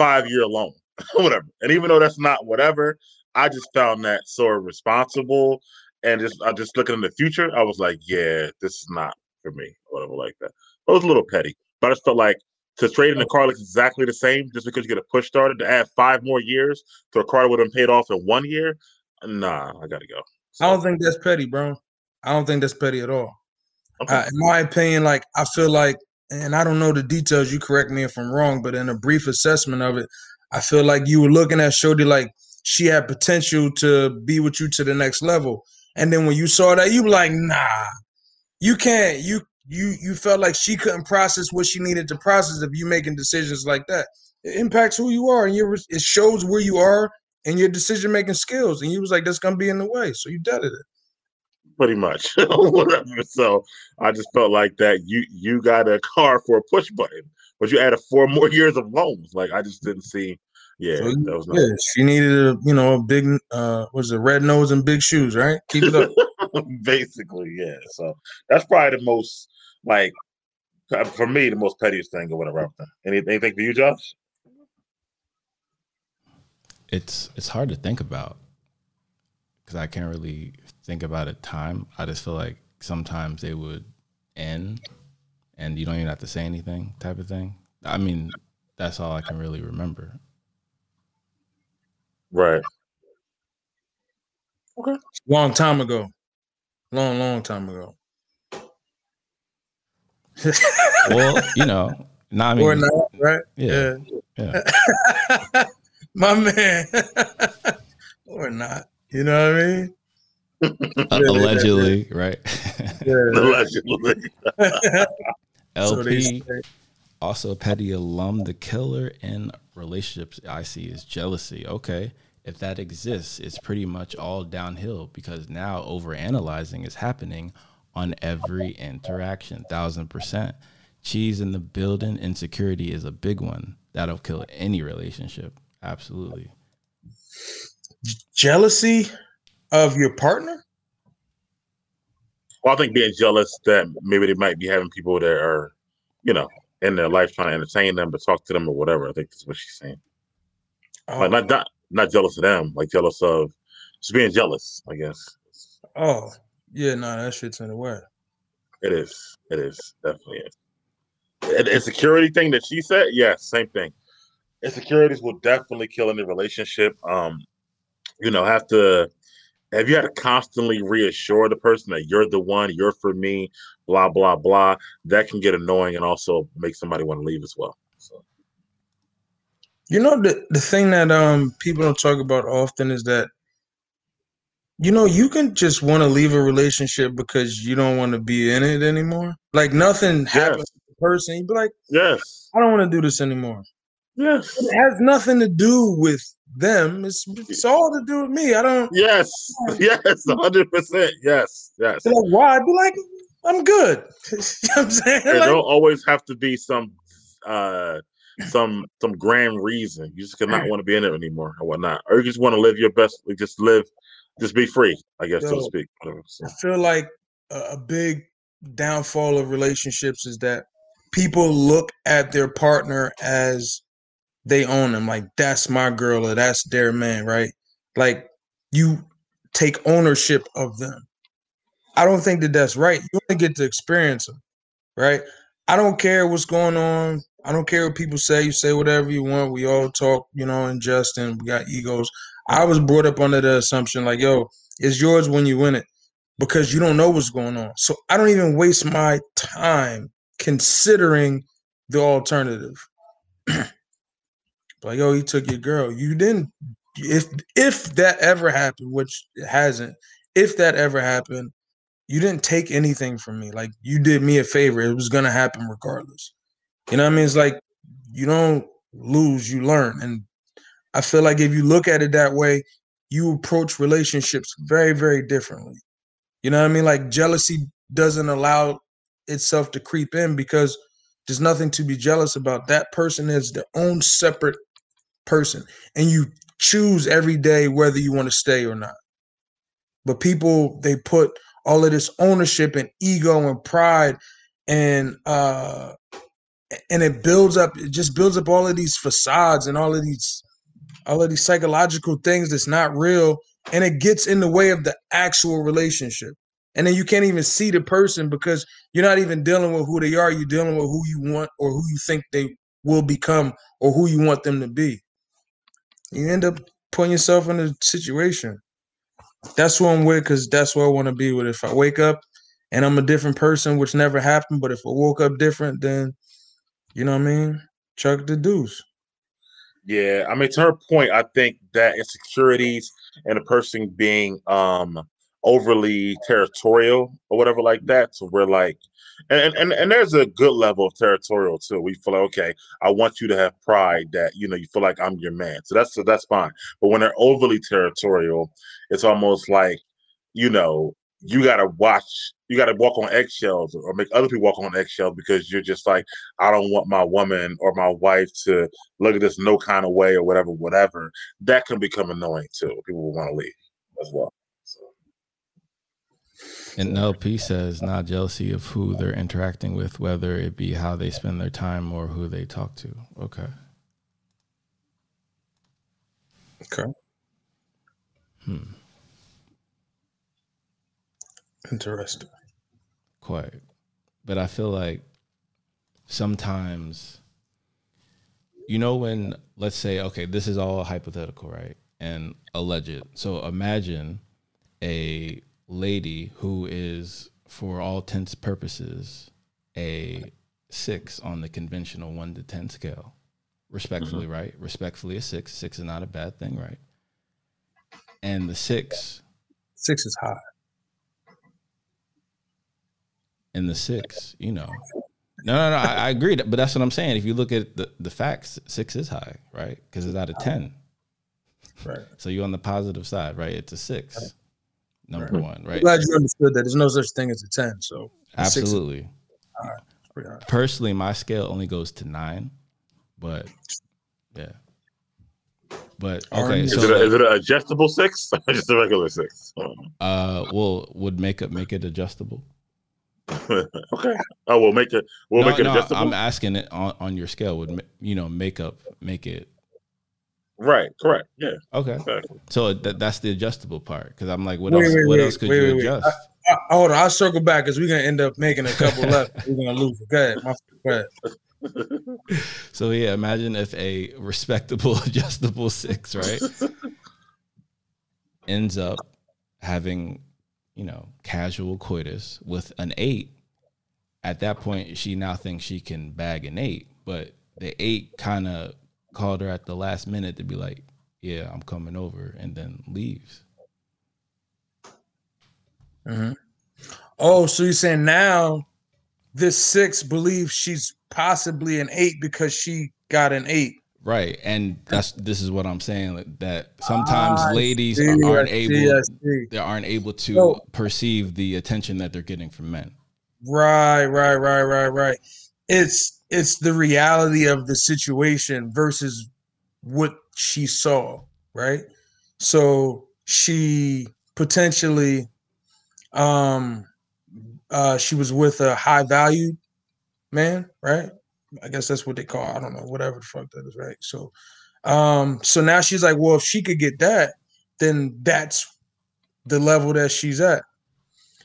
five year loan, whatever. And even though that's not whatever, I just found that so irresponsible. And just I just looking in the future, I was like, yeah, this is not for me, whatever like that. It was a little petty, but I just felt like to trade in a car looks exactly the same just because you get a push starter to add five more years to a car that would have been paid off in one year. Nah, I gotta go.
I don't think that's petty, bro. I don't think that's petty at all. Uh, in my opinion, like I feel like, and I don't know the details. You correct me if I'm wrong, but in a brief assessment of it, I feel like you were looking at Shorty like she had potential to be with you to the next level. And then when you saw that, you were like, nah. you can't you you you felt like she couldn't process what she needed to process if you making decisions like that. It impacts who you are and your it shows where you are and your decision making skills. And you was like, that's gonna be in the way. So you deaded it.
Pretty much whatever. So I just felt like that you you got a car for a push button, but you added four more years of loans. Like I just didn't see. Yeah,
So you-
that was
yeah, she needed a you know a big uh was it red nose and big shoes, right? Keep it up.
basically yeah. So that's probably the most like uh, for me the most pettiest thing or whatever. I've done. Any- Anything for you, Josh?
it's it's hard to think about because I can't really think about a time. I just feel like sometimes they would end, and you don't even have to say anything, type of thing. I mean, that's all I can really remember.
Right. Okay.
Long time ago. Long, long time ago.
Well, you know, not I mean,
or not, right?
Yeah.
Yeah.
yeah.
My man. or not. You know what I mean?
Uh, allegedly, right?
Yeah.
Allegedly.
LP,
say.
also petty alum. The killer in relationships I see is jealousy. Okay, if that exists, it's pretty much all downhill because now overanalyzing is happening on every interaction. Thousand percent. Cheese in the building. Insecurity is a big one. That'll kill any relationship. Absolutely.
Jealousy of your partner?
Well, I think being jealous that maybe they might be having people that are, you know, in their life trying to entertain them, but talk to them or whatever. I think that's what she's saying.
Oh,
Like not not not jealous of them, like jealous of just being jealous. I guess
oh. yeah, no, that shit's in the way.
it is. It is definitely is. The insecurity thing that she said, yes, same thing. Insecurities will definitely kill any relationship. Um, you know, have to have you had to constantly reassure the person that you're the one, you're for me, blah blah blah. That can get annoying and also make somebody want to leave as well. So
You know the the thing that um people don't talk about often is that you know you can just want to leave a relationship because you don't want to be in it anymore. Like nothing happens to the person. You be like,
yes,
I don't want to do this anymore.
Yes,
It has nothing to do with them. It's it's all to do with me. I don't.
yes, yes, hundred percent, yes, yes.
Like, why? I'd be like, I'm good. you know what I'm saying?
There
Like,
don't always have to be some uh some some grand reason. You just cannot want to be in it anymore or whatnot. Or you just want to live your best like, just live just be free, I guess so to speak. Whatever. So,
I feel like a big downfall of relationships is that people look at their partner as they own them. Like that's my girl or that's their man, right? Like you take ownership of them. I don't think that that's right. You only get to experience them, right? I don't care what's going on. I don't care what people say. You say whatever you want. We all talk, you know, and just and we got egos. I was brought up under the assumption like, yo, it's yours when you win it because you don't know what's going on. So I don't even waste my time considering the alternative. like, oh, he took your girl. You didn't. If if that ever happened, which it hasn't, if that ever happened, you didn't take anything from me. Like you did me a favor. It was gonna happen regardless. You know what I mean? It's like you don't lose, you learn. And I feel like if you look at it that way, you approach relationships very, very differently. You know what I mean? Like jealousy doesn't allow itself to creep in because there's nothing to be jealous about. That person is their own separate person. And you choose every day whether you want to stay or not. But people, they put all of this ownership and ego and pride and uh and it builds up it just builds up all of these facades and all of these all of these psychological things that's not real and it gets in the way of the actual relationship and then you can't even see the person because you're not even dealing with who they are you're dealing with who you want or who you think they will become or who you want them to be you end up putting yourself in a situation. That's who i'm with because that's where i want to be with. If i wake up and i'm a different person which never happened but if i woke up different then you know what i mean? Chuck the deuce.
Yeah, I mean to her point, I think that insecurities and a person being um overly territorial or whatever like that. So we're like, and, and and there's a good level of territorial too. We feel like, okay, I want you to have pride that you know you feel like I'm your man. So that's so that's fine. But when they're overly territorial, it's almost like, you know, you gotta watch, you gotta walk on eggshells or make other people walk on eggshells because you're just like, I don't want my woman or my wife to look at this no kind of way or whatever, whatever. That can become annoying too. People will want to leave as well.
And LP says not jealousy of who they're interacting with, whether it be how they spend their time or who they talk to. Okay.
Okay.
Hmm.
Interesting.
Quite. But I feel like sometimes, you know, when let's say, okay, this is all hypothetical, right? And alleged. So imagine a lady who is, for all intents purposes, a six on the conventional one to 10 scale. Respectfully, mm-hmm. right? Respectfully, a six. Six is not a bad thing, right? And the six
Six is high.
in the six, you know. No, no, no. I, I agree, but that's what I'm saying. If you look at the, the facts, six is high, right? Because it's out of ten.
Right.
So you're on the positive side, right? It's a six, number
Right.
one,
I'm
right?
glad you understood that. There's no such thing as a ten. So a six
Absolutely.
All right. Pretty.
Personally, my scale only goes to nine, but yeah. But okay,
is,
so
it a,
like,
is it an adjustable six or just a regular six?
uh, well, would makeup make it adjustable?
okay. Oh, we'll make it. We'll
no,
make it
no,
adjustable.
I'm asking it on, on your scale. Would you know makeup make it
right. Correct. Yeah.
okay?
Exactly.
So that that's the adjustable part because I'm like, what
Wait,
else?
wait,
what
wait,
else could
wait,
you
wait, wait.
adjust?
I, I, hold on, I'll circle back because we're gonna end up making a couple left. We're gonna lose. it. Go ahead. My, go ahead.
So yeah, imagine if a respectable adjustable six, right, ends up having, you know, casual coitus with an eight. At that point, she now thinks she can bag an eight, but the eight kind of called her at the last minute to be like, "Yeah, I'm coming over," and then leaves.
Mhm. Oh, so you're saying now this six believes she's possibly an eight because she got an eight.
Right, and that's this is what I'm saying like, that sometimes
Ah,
ladies
see,
aren't
see,
able they aren't able to
So-
perceive the attention that they're getting from men.
Right, right, right, right, right. It's it's the reality of the situation versus what she saw, right? So she potentially um uh she was with a high value man, right? I guess that's what they call, I don't know, whatever the fuck that is, right? So um so now she's like, well, if she could get that, then that's the level that she's at.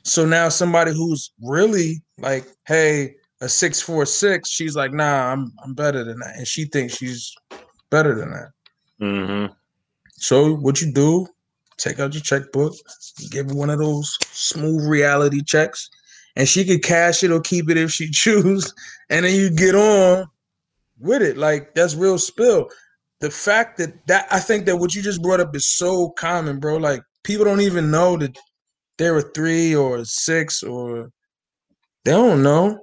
So now somebody who's really like, hey, a six four six, she's like, nah, I'm I'm better than that, and she thinks she's better than that.
Mm-hmm.
So what you do? Take out your checkbook, give her one of those smooth reality checks, and she could cash it or keep it if she choose, and then you get on with it. Like that's real spill. The fact that that I think that what you just brought up is so common, bro. Like people don't even know that they're a three or six or they don't know.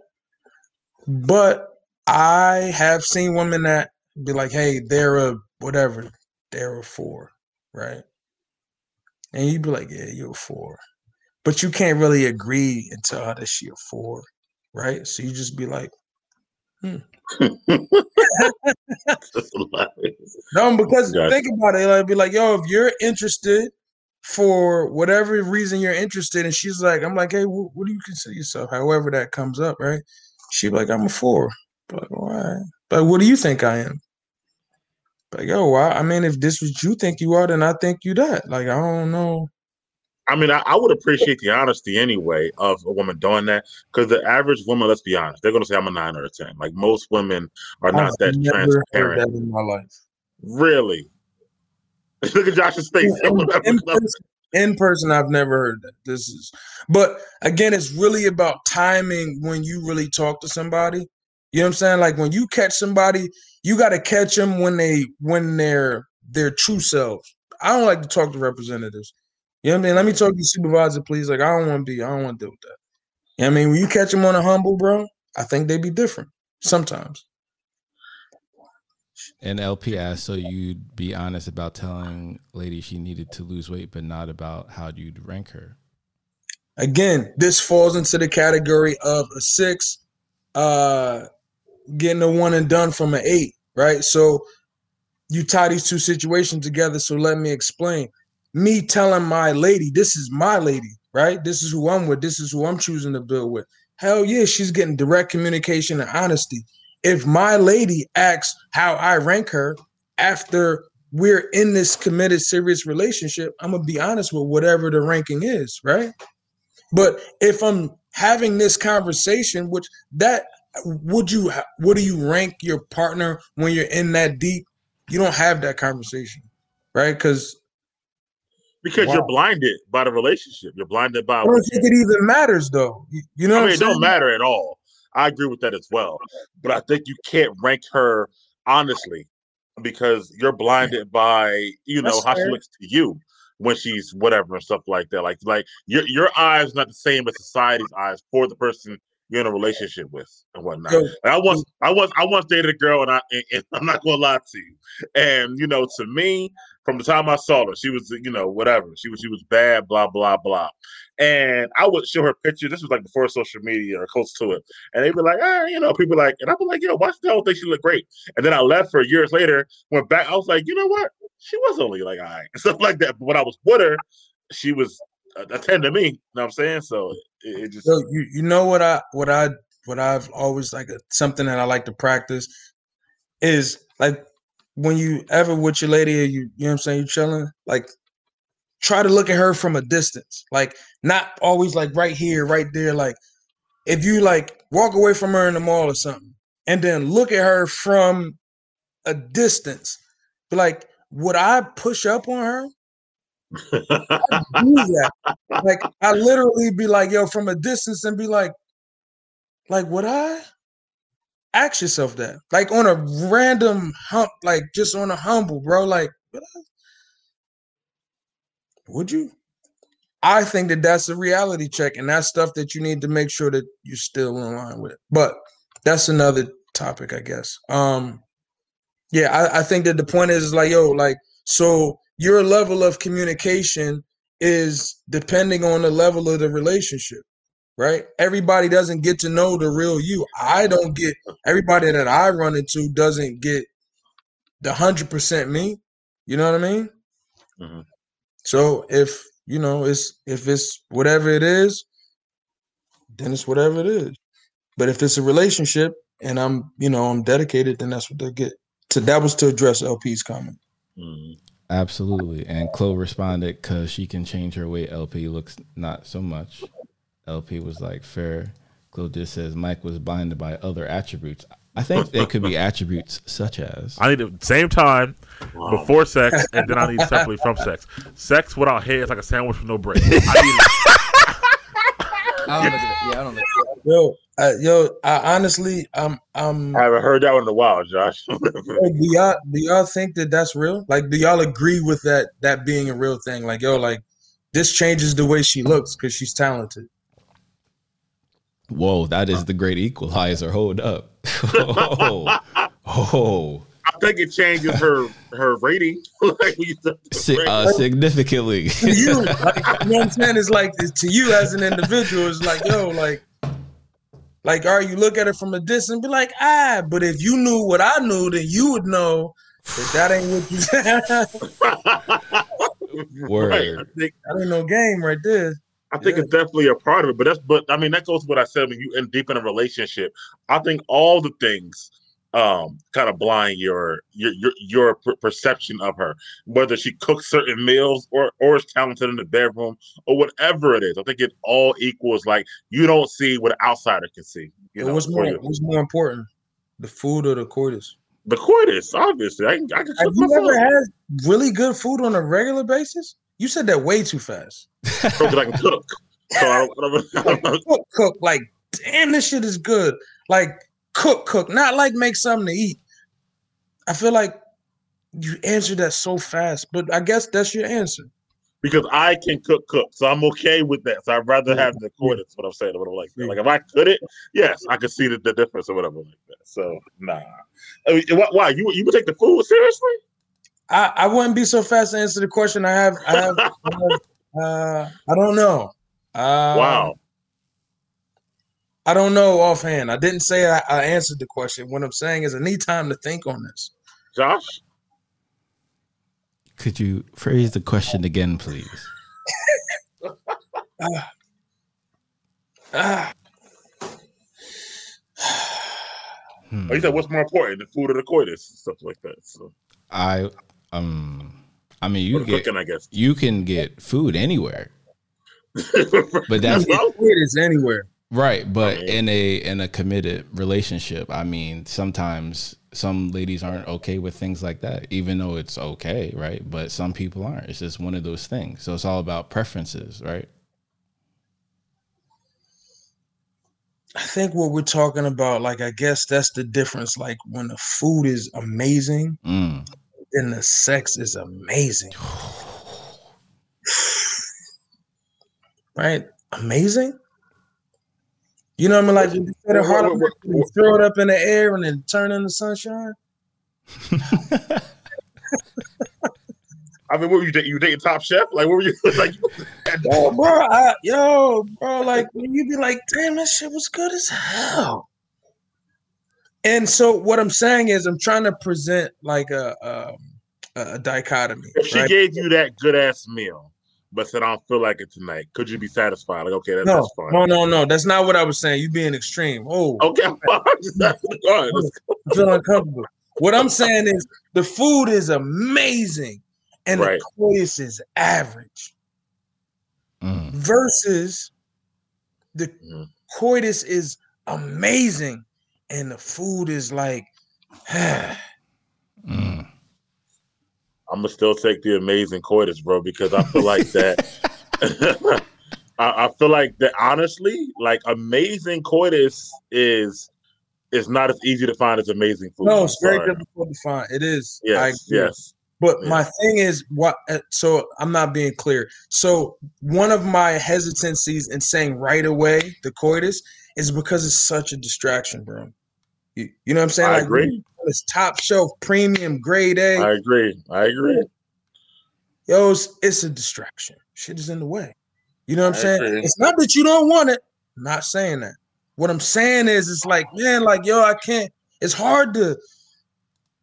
But I have seen women that be like, hey, they're a whatever, they're a four, right? And you'd be like, yeah, you're a four. But you can't really agree and tell her that she a four, right? So you just be like, hmm. No, because
Gotcha.
think about it. Like, be like, yo, if you're interested for whatever reason you're interested, and she's like, I'm like, hey, wh- what do you consider yourself? However that comes up, right? She'd be like, I'm a four. Like, all right. But what do you think I am? Like, oh, yo, why? I mean, if this was you think you are, then I think you that. Like, I don't know.
I mean, I, I would appreciate the honesty anyway of a woman doing that because the average woman, let's be honest, they're going to say I'm a nine or a ten. Like most women are not
I've
that transparent.
that in my life.
Really? Look at Josh's face.
in, in person, in person, I've never heard that. This is, but again, it's really about timing when you really talk to somebody. You know what I'm saying? Like when you catch somebody, you got to catch them when they when they're their true selves. I don't like to talk to representatives You know what I mean? Let me talk to supervisor, please. Like, I don't want to be, I don't want to deal with that. You know what I mean? When you catch them on a humble, bro, I think they'd be different sometimes.
And LPS, so you'd be honest about telling lady she needed to lose weight, but not about how you'd rank her.
Again, this falls into the category of a six, uh, getting a one and done from an eight, right? So you tie these two situations together. So let me explain. Me telling my lady, this is my lady, right? This is who I'm with. This is who I'm choosing to build with. Hell yeah, she's getting direct communication and honesty. If my lady asks how I rank her after we're in this committed, serious relationship, I'm gonna be honest with whatever the ranking is, right? But if I'm having this conversation, which that would you what do you rank your partner when you're in that deep? You don't have that conversation, right? Because
because
Wow.
you're blinded by the relationship. You're blinded by.
I don't think it even matters though. You, know,
I mean, it don't matter at all. I agree with that as well. But I think you can't rank her honestly because you're blinded by you know
That's
how
fair.
she looks to you when she's whatever and stuff like that. Like like your your eyes not the same as society's eyes for the person you're in a relationship with and whatnot.
Yo,
I once I once I once dated a girl and I and, and I'm not gonna lie to you. And you know, to me, from the time I saw her, she was you know whatever. She was she was bad, blah blah blah. And I would show her pictures. This was like before social media or close to it. And they'd be like, ah, you know, people like, and I'd be like, yo, watch the whole thing. She looked great. And then I left for years later, went back. I was like, you know what? She was only like, all right, stuff like that. But when I was with her, she was a, a 10 to me. You know what I'm saying? So it, it just,
So you you know what I what I what I've always like uh, something that I like to practice is like when you ever with your lady you you know what I'm saying you chilling like try to look at her from a distance like not always like right here right there like if you like walk away from her in the mall or something and then look at her from a distance like would I push up on her do that. Like I literally be like, yo, from a distance and be like, like, would I? Ask yourself that. Like on a random hump, like just on a humble, bro. Like, would I? Would you? I think that that's a reality check, and that's stuff that you need to make sure that you're still in line with. But that's another topic, I guess. Um, yeah, I, I think that the point is like, yo, like, so your level of communication is depending on the level of the relationship, right? Everybody doesn't get to know the real you. I don't get everybody that I run into doesn't get the hundred percent me. You know what I mean?
Mhm.
So if you know it's if it's whatever it is, then it's whatever it is. But if it's a relationship and I'm you know I'm dedicated, then that's what they get. So that was to address LP's comment.
Mhm.
Absolutely. And Chloe responded because she can change her weight. LP looks not so much. LP was like, fair. Chloe just says Mike was blinded by other attributes. I think they could be attributes such as.
I need it same time before sex, and then I need separately from sex. Sex without hair is like a sandwich with no bread. I need
I don't look at that. Yeah, I don't look.
Yo, uh, yo, I honestly, I'm, I'm.
I haven't heard that one in a while, Josh.
Do y'all do y'all think that that's real? Like, do y'all agree with that that being a real thing? Like, yo, like this changes the way she looks because she's talented.
Whoa, that is the great equalizer. Hold up. oh, oh.
I think it changes her her rating. like we used
uh, significantly.
To you, like, you know what I'm saying? It's like to you as an individual, it's like, yo, like, like, all right, you look at it from a distance, be like, ah, but if you knew what I knew, then you would know that that ain't what you said.
Word.
Right. I think
that ain't no game right there.
I think it's definitely a part of it, but that's but I mean that goes to what I said when you in deep in a relationship. I think all the things um kind of blind your your your, your per- perception of her, whether she cooks certain meals or or is talented in the bedroom or whatever it is. I think it all equals like you don't see what an outsider can see. You know,
what's more
you.
what's more important, the food or the course?
the coitus, obviously. I I can
Have you
myself.
ever had really good food on a regular basis? You said that way too fast.
Cook I can cook. So I don't, I don't, I don't
cook, cook. Like, damn, this shit is good. Like, cook, cook. Not like make something to eat. I feel like you answered that so fast, but I guess that's your answer.
because I can cook cook, so I'm okay with that. So I'd rather have the coordinates. What I'm saying, what I'm like, like if I could it, yes, I could see the, the difference or whatever like that. So nah, I mean, why, you you would take the food seriously?
I, I wouldn't be so fast to answer the question. I have, I have, I, have, uh, I don't know. Uh,
wow.
I don't know offhand. I didn't say I, I answered the question. What I'm saying is I need time to think on this.
Josh,
Could you phrase the question again, please?
Ah. Ah.
Hmm.
oh, you said what's more important, the food or the coitus, and stuff like that. So
I um I mean you get
cooking, I guess.
you can get food anywhere. But that's
It is anywhere.
Right, but in a in a committed relationship, I mean sometimes some ladies aren't okay with things like that, even though it's okay, right? But some people aren't. It's just one of those things. So it's all about preferences, right?
I think what we're talking about, like, I guess that's the difference. Like, when the food is amazing,
Mm.
then the sex is amazing. right? Amazing? You know what I mean? Like, you set a heart up, you throw it up in the air and then turn into sunshine.
I mean, what were you dating? You dating Top Chef? Like, what were you like?
Yo, bro, I, yo, bro, like you be like, damn, that shit was good as hell. And so what I'm saying is, I'm trying to present like a um, a, a dichotomy.
If she
right?
gave you that good ass meal, but said I don't feel like it tonight, could you be satisfied? Like, okay, that,
no,
that's fine.
no, no, no, that's not what I was saying. You being extreme. Oh,
Okay, I'm just asking. All right, let's go.
I feel uncomfortable. What I'm saying is, the food is amazing, and
Right.
the coitus is average.
Mm.
versus the
Mhm.
coitus is amazing and the food is like
Mm.
I'm gonna still take the amazing coitus, bro, because I feel like that. I, I feel like that honestly, like amazing coitus is is not as easy to find as amazing food.
no it's very difficult to find it is
Yes, yes.
but
Yeah.
my thing is what uh, so i'm not being clear so one of my hesitancies in saying right away the coitus is because it's such a distraction bro you, you know what i'm saying
I
like
agree.
It's top shelf premium grade a
I agree. I agree.
yo, it's, it's a distraction. Shit is in the way. You know what I'm
I
saying?
agree.
It's not that you don't want it. I'm not saying that. What I'm saying is, it's like, man, like, yo, I can't. It's hard to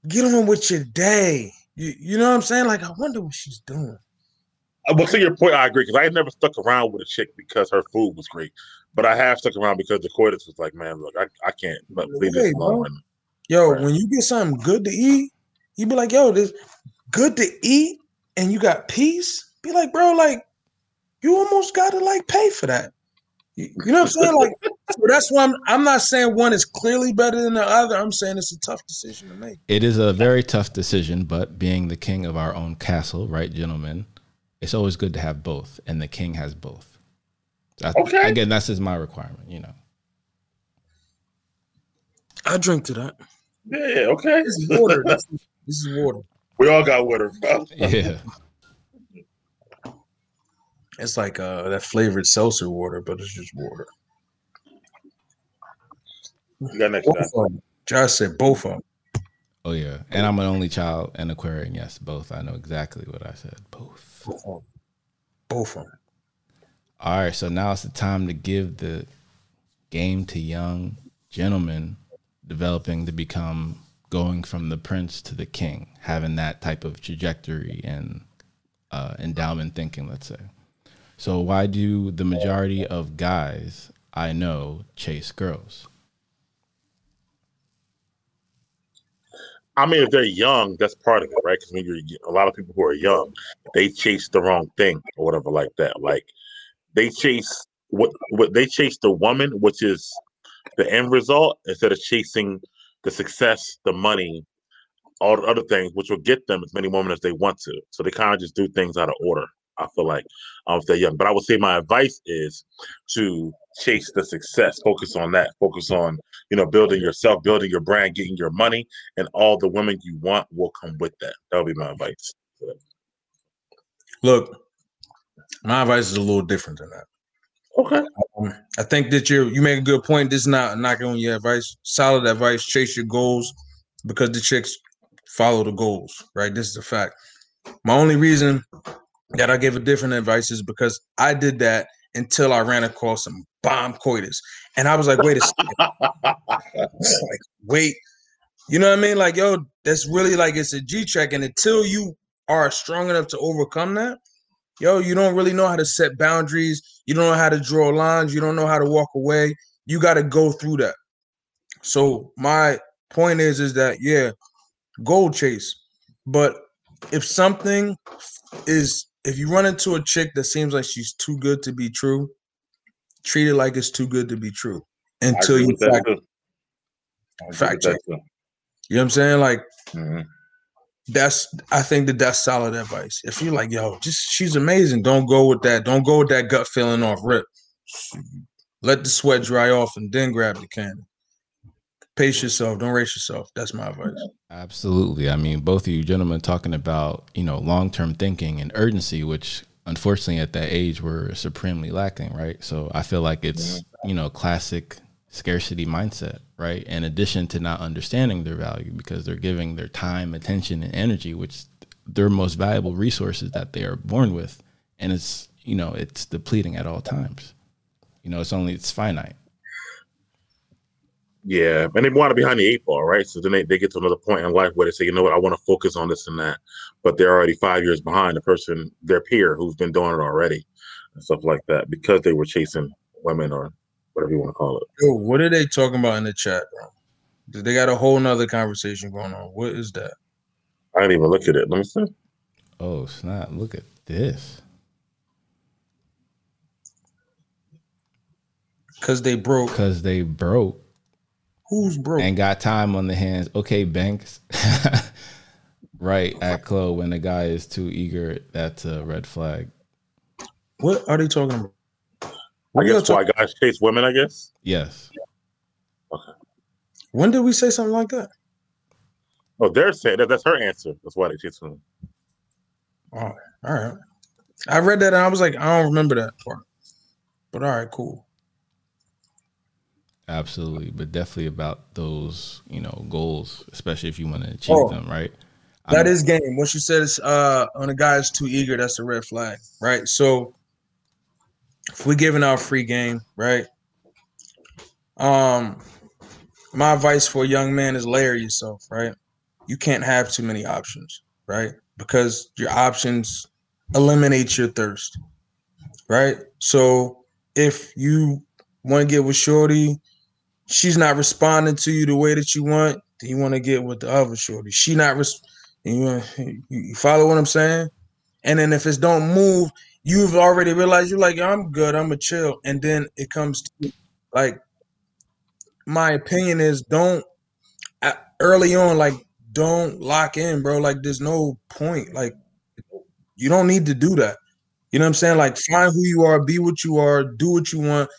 get on with your day. You, you know what I'm saying? Like, I wonder what she's doing.
Uh, well, But to your point, I agree because I never stuck around with a chick because her food was great, but I have stuck around because the coitus was like, man, look, I, I can't but leave this alone.
Yo,
Right.
when you get something good to eat, you be like, yo, this good to eat, and you got peace. Be like, bro, like, you almost gotta like pay for that. You, you know what I'm saying? Like, so that's why I'm I'm not saying one is clearly better than the other. I'm saying it's a tough decision to make.
It is a very tough decision, but being the king of our own castle, right, gentlemen, it's always good to have both, and the king has both. I-
Okay.
Again, that's just my requirement, you know.
I drink to that.
Yeah, yeah, okay.
This is water. this, is, this is water.
we all got water, bro.
Yeah.
It's like uh that flavored seltzer water, but it's just water.
You got next
Both of them. Josh said both of them.
Oh yeah. And I'm an only child and Aquarian. Yes, both. I know exactly what I said. Both.
Both of them. Both of them.
All right, so now it's the time to give the game to young gentlemen developing to become going from the prince to the king, having that type of trajectory and uh, endowment thinking, let's say. So, why do the majority of guys I know chase girls?
I mean, if they're young, that's part of it, right? Because when you're a lot of people who are young, they chase the wrong thing or whatever like that. Like they chase what what they chase the woman, which is the end result, instead of chasing the success, the money, all the other things, which will get them as many women as they want to. So they kind of just do things out of order. I feel like um, if they're young, but I would say my advice is to chase the success. Focus on that. Focus on you know building yourself, building your brand, getting your money, and all the women you want will come with that. That would be my advice.
Look, My advice is a little different than that.
Okay.
Um, I think that you you make a good point. This is not knocking on your advice. Solid advice. Chase your goals because the chicks follow the goals. Right. This is a fact. My only reason that I gave a different advice is because I did that until I ran across some bomb coitus, and I was like, wait a second. like, wait. You know what I mean? Like, yo, that's really like it's a G check, and until you are strong enough to overcome that, yo, you don't really know how to set boundaries. You don't know how to draw lines. You don't know how to walk away. You got to go through that. So my point is, is that yeah, goal chase. But if something is, if you run into a chick that seems like she's too good to be true, treat it like it's too good to be true until you fact. Fact check. You know what I'm saying? Like
Mhm.
That's I think that that's solid advice. If you're like, yo, just she's amazing, don't go with that. Don't go with that gut feeling off rip. Let the sweat dry off and then grab the cannon. Pace yourself. Don't race yourself. That's my advice.
Absolutely. I mean, both of you gentlemen talking about, you know, long term thinking and urgency, which unfortunately at that age we're supremely lacking, right? So I feel like it's, you know, classic scarcity mindset, right? In addition to not understanding their value because they're giving their time, attention, and energy, which their most valuable resources that they are born with. And it's, you know, it's depleting at all times. You know, it's only it's finite.
Yeah, and they want to behind the eight ball, right? So then they, they get to another point in life where they say, you know what, I want to focus on this and that, but they're already five years behind the person, their peer, who's been doing it already, and stuff like that, because they were chasing women or whatever you want to call it.
Yo, what are they talking about in the chat, bro? They got a whole nother conversation going on. What is that?
I didn't even look at it. Let me see.
Oh snap! Look at this.
Cause they broke.
Cause they broke.
Who's broke?
And got time on the hands. Okay, Banks. right at Chloe when the guy is too eager, that's a red flag.
What are they talking about?
I
What y'all
guess why
talk-
guys chase women, I guess.
Yes. Okay.
When did we say something like that?
Oh, they're saying that that's her answer. That's why they chase women.
Oh, all right. I read that and I was like, I don't remember that part. But all right, cool.
Absolutely. But definitely about those, you know, goals, especially if you want to achieve
Oh.
them, right?
That
I'm-
is game. What you said is uh when a guy is too eager, that's a red flag, right? So if we're giving out free game, right? Um my advice for a young man is layer yourself, right? You can't have too many options, right? Because your options eliminate your thirst. Right? So if you want to get with Shorty, she's not responding to you the way that you want, then you want to get with the other Shorty. She not res- you, you you follow what I'm saying? And then if it's don't move, you've already realized you're like, "Yo, I'm good, I'm a chill. And then it comes to like my opinion is don't early on, like don't lock in, bro. Like there's no point. Like you don't need to do that. You know what I'm saying? Like find who you are, be what you are, do what you want,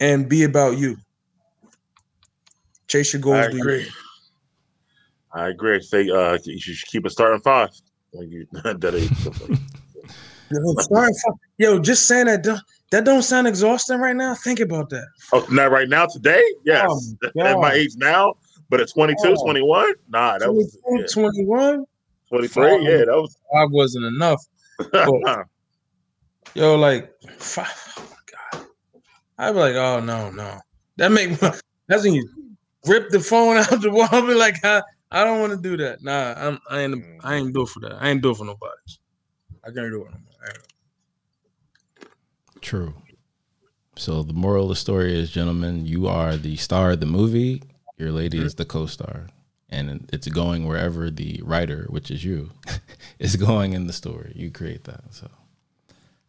and be about you. Chase your goals.
I agree. I agree. Say uh, you should keep it starting five. When you that.
Yo, sorry, yo, just saying that don't- that don't sound exhausting right now. Think about that.
Oh, not right now today? Yes.
Oh,
At my age now, but at 22,
Oh.
21? Nah, that was
22, 21?
23. Yeah, that was.
Five wasn't enough. But, yo, like, five, oh my God. I'd be like, oh, no, no. That make that's when you rip the phone out the wall. Be like, I, I don't want to do that. Nah, I'm, I ain't, I ain't built for that. I ain't built for nobody. I can't do it.
True. So the moral of the story is, gentlemen, you are the star of the movie. Your lady is the co-star, and it's going wherever the writer, which is you, is going in the story. You create that. So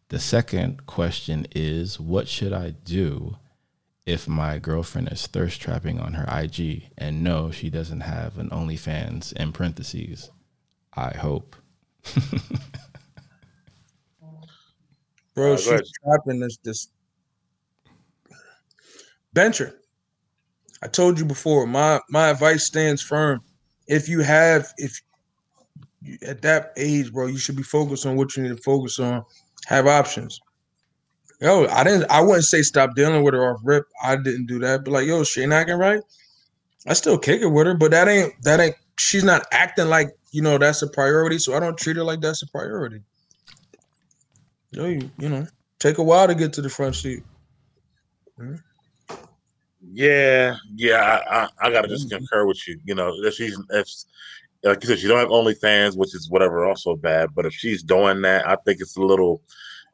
the second question is, what should I do if my girlfriend is thirst trapping on her IG and no, she doesn't have an OnlyFans in parentheses? I hope.
Bro,
Uh,
she's trapping this this venture. I told you before, my my advice stands firm. If you have if you, at that age, bro, you should be focused on what you need to focus on. Have options. yo, I didn't. I wouldn't say stop dealing with her off rip. I didn't do that. But like, yo, she ain't acting right. I still kick it with her, but that ain't that ain't. She's not acting like you know that's a priority. So I don't treat her like that's a priority. Yo, you, you know, take a while to get to the front seat. Hmm?
Yeah, yeah, I, I, I gotta just concur with you. You know, if she's if like you said, she don't have OnlyFans, which is whatever, also bad. But if she's doing that, I think it's a little.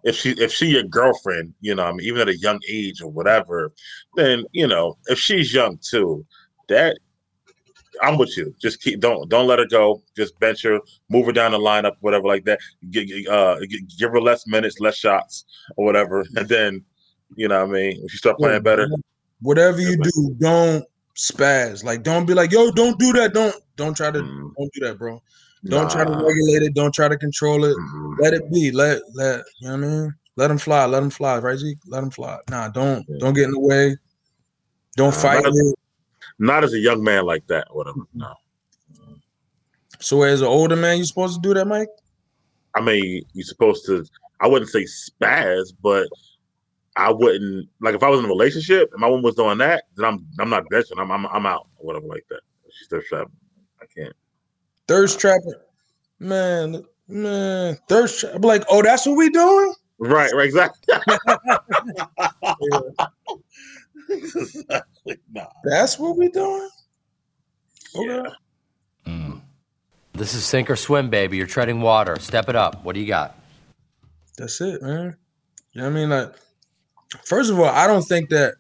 If she if she your girlfriend, you know, I mean, even at a young age or whatever, then you know, if she's young too, that I'm with you. Just keep don't don't let her go. Just bench her, move her down the lineup, whatever like that. G- uh, give her less minutes, less shots, or whatever, and then you know, what I mean, if you start playing better,
Whatever you do, don't spaz. Like, don't be like, yo, don't do that. Don't don't try to don't do that, bro. Don't try to regulate it. Don't try to control it. Let it be. Let let you know what I mean. Let them fly. Let them fly. Right, Zeke? Let them fly. Nah, don't don't get in the way. Don't
Nah,
fight it.
Not as a young man like that, whatever. Mm-hmm. No.
So as an older man, you supposed to do that, Mike?
I mean, you're supposed to. I wouldn't say spaz, but I wouldn't like if I was in a relationship and my woman was doing that, then I'm I'm not benching. I'm I'm, I'm out or whatever like that. She's thirst trapping. I can't.
Thirst trapping, man, man. Thirst trap. Like, oh, that's what we doing?
Right, right, exactly. exactly. Nah.
That's what we doing. Okay.
This is sink or swim, baby. You're treading water. Step it up. What do you got?
That's it, man. You know what I mean? Like, first of all, I don't think that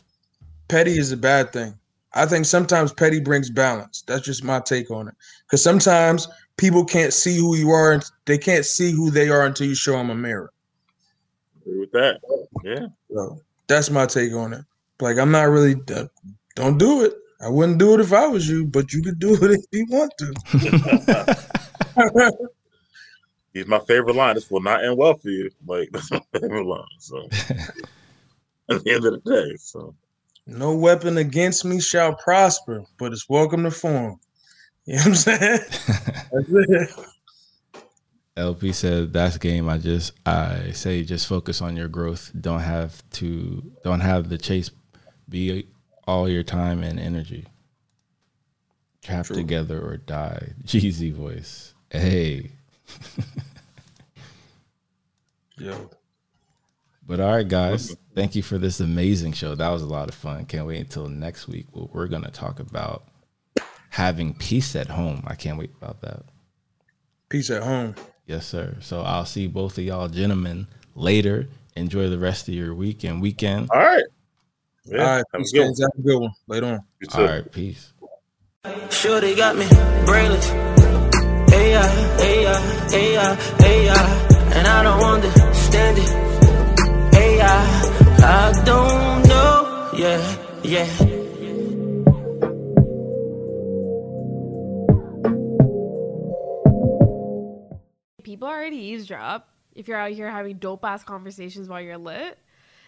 petty is a bad thing. I think sometimes petty brings balance. That's just my take on it. Because sometimes people can't see who you are and they can't see who they are until you show them a mirror.
Agree with that. Yeah.
So that's my take on it. Like, I'm not really, uh, don't do it. I wouldn't do it if I was you, but you could do it if you want to.
He's my favorite line. This will not end well for you. Like that's my favorite line. So at the end of the day, so
No weapon against me shall prosper, but it's welcome to form. You know what I'm saying? That's it.
LP said that's game. I just I say just focus on your growth. Don't have to don't have the chase be all your time and energy. Trap together or die. Jeezy voice. Hey.
Yo.
But all right, guys. Thank you for this amazing show. That was a lot of fun. Can't wait until next week. Well, we're gonna talk about having peace at home. I can't wait about that.
Peace at home.
Yes, sir. So I'll see both of y'all gentlemen later. Enjoy the rest of your week and weekend.
All right.
All right, peace, guys. Have a good one. Later on.
All right, peace.
Sure they got me brainless. Hey yeah, hey yeah, hey yeah, hey yeah. And I don't understand it. Hey yeah, I don't know. Yeah, yeah.
people already eavesdrop if you're out here having dope ass conversations while you're lit.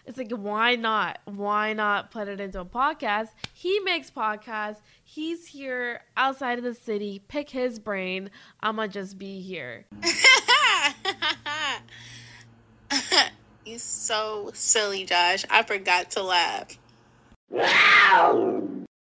It's like why not? Why not put it into a podcast? He makes podcasts. He's here outside of the city. Pick his brain. I'ma just be here.
You so silly, Josh. I forgot to laugh. Wow.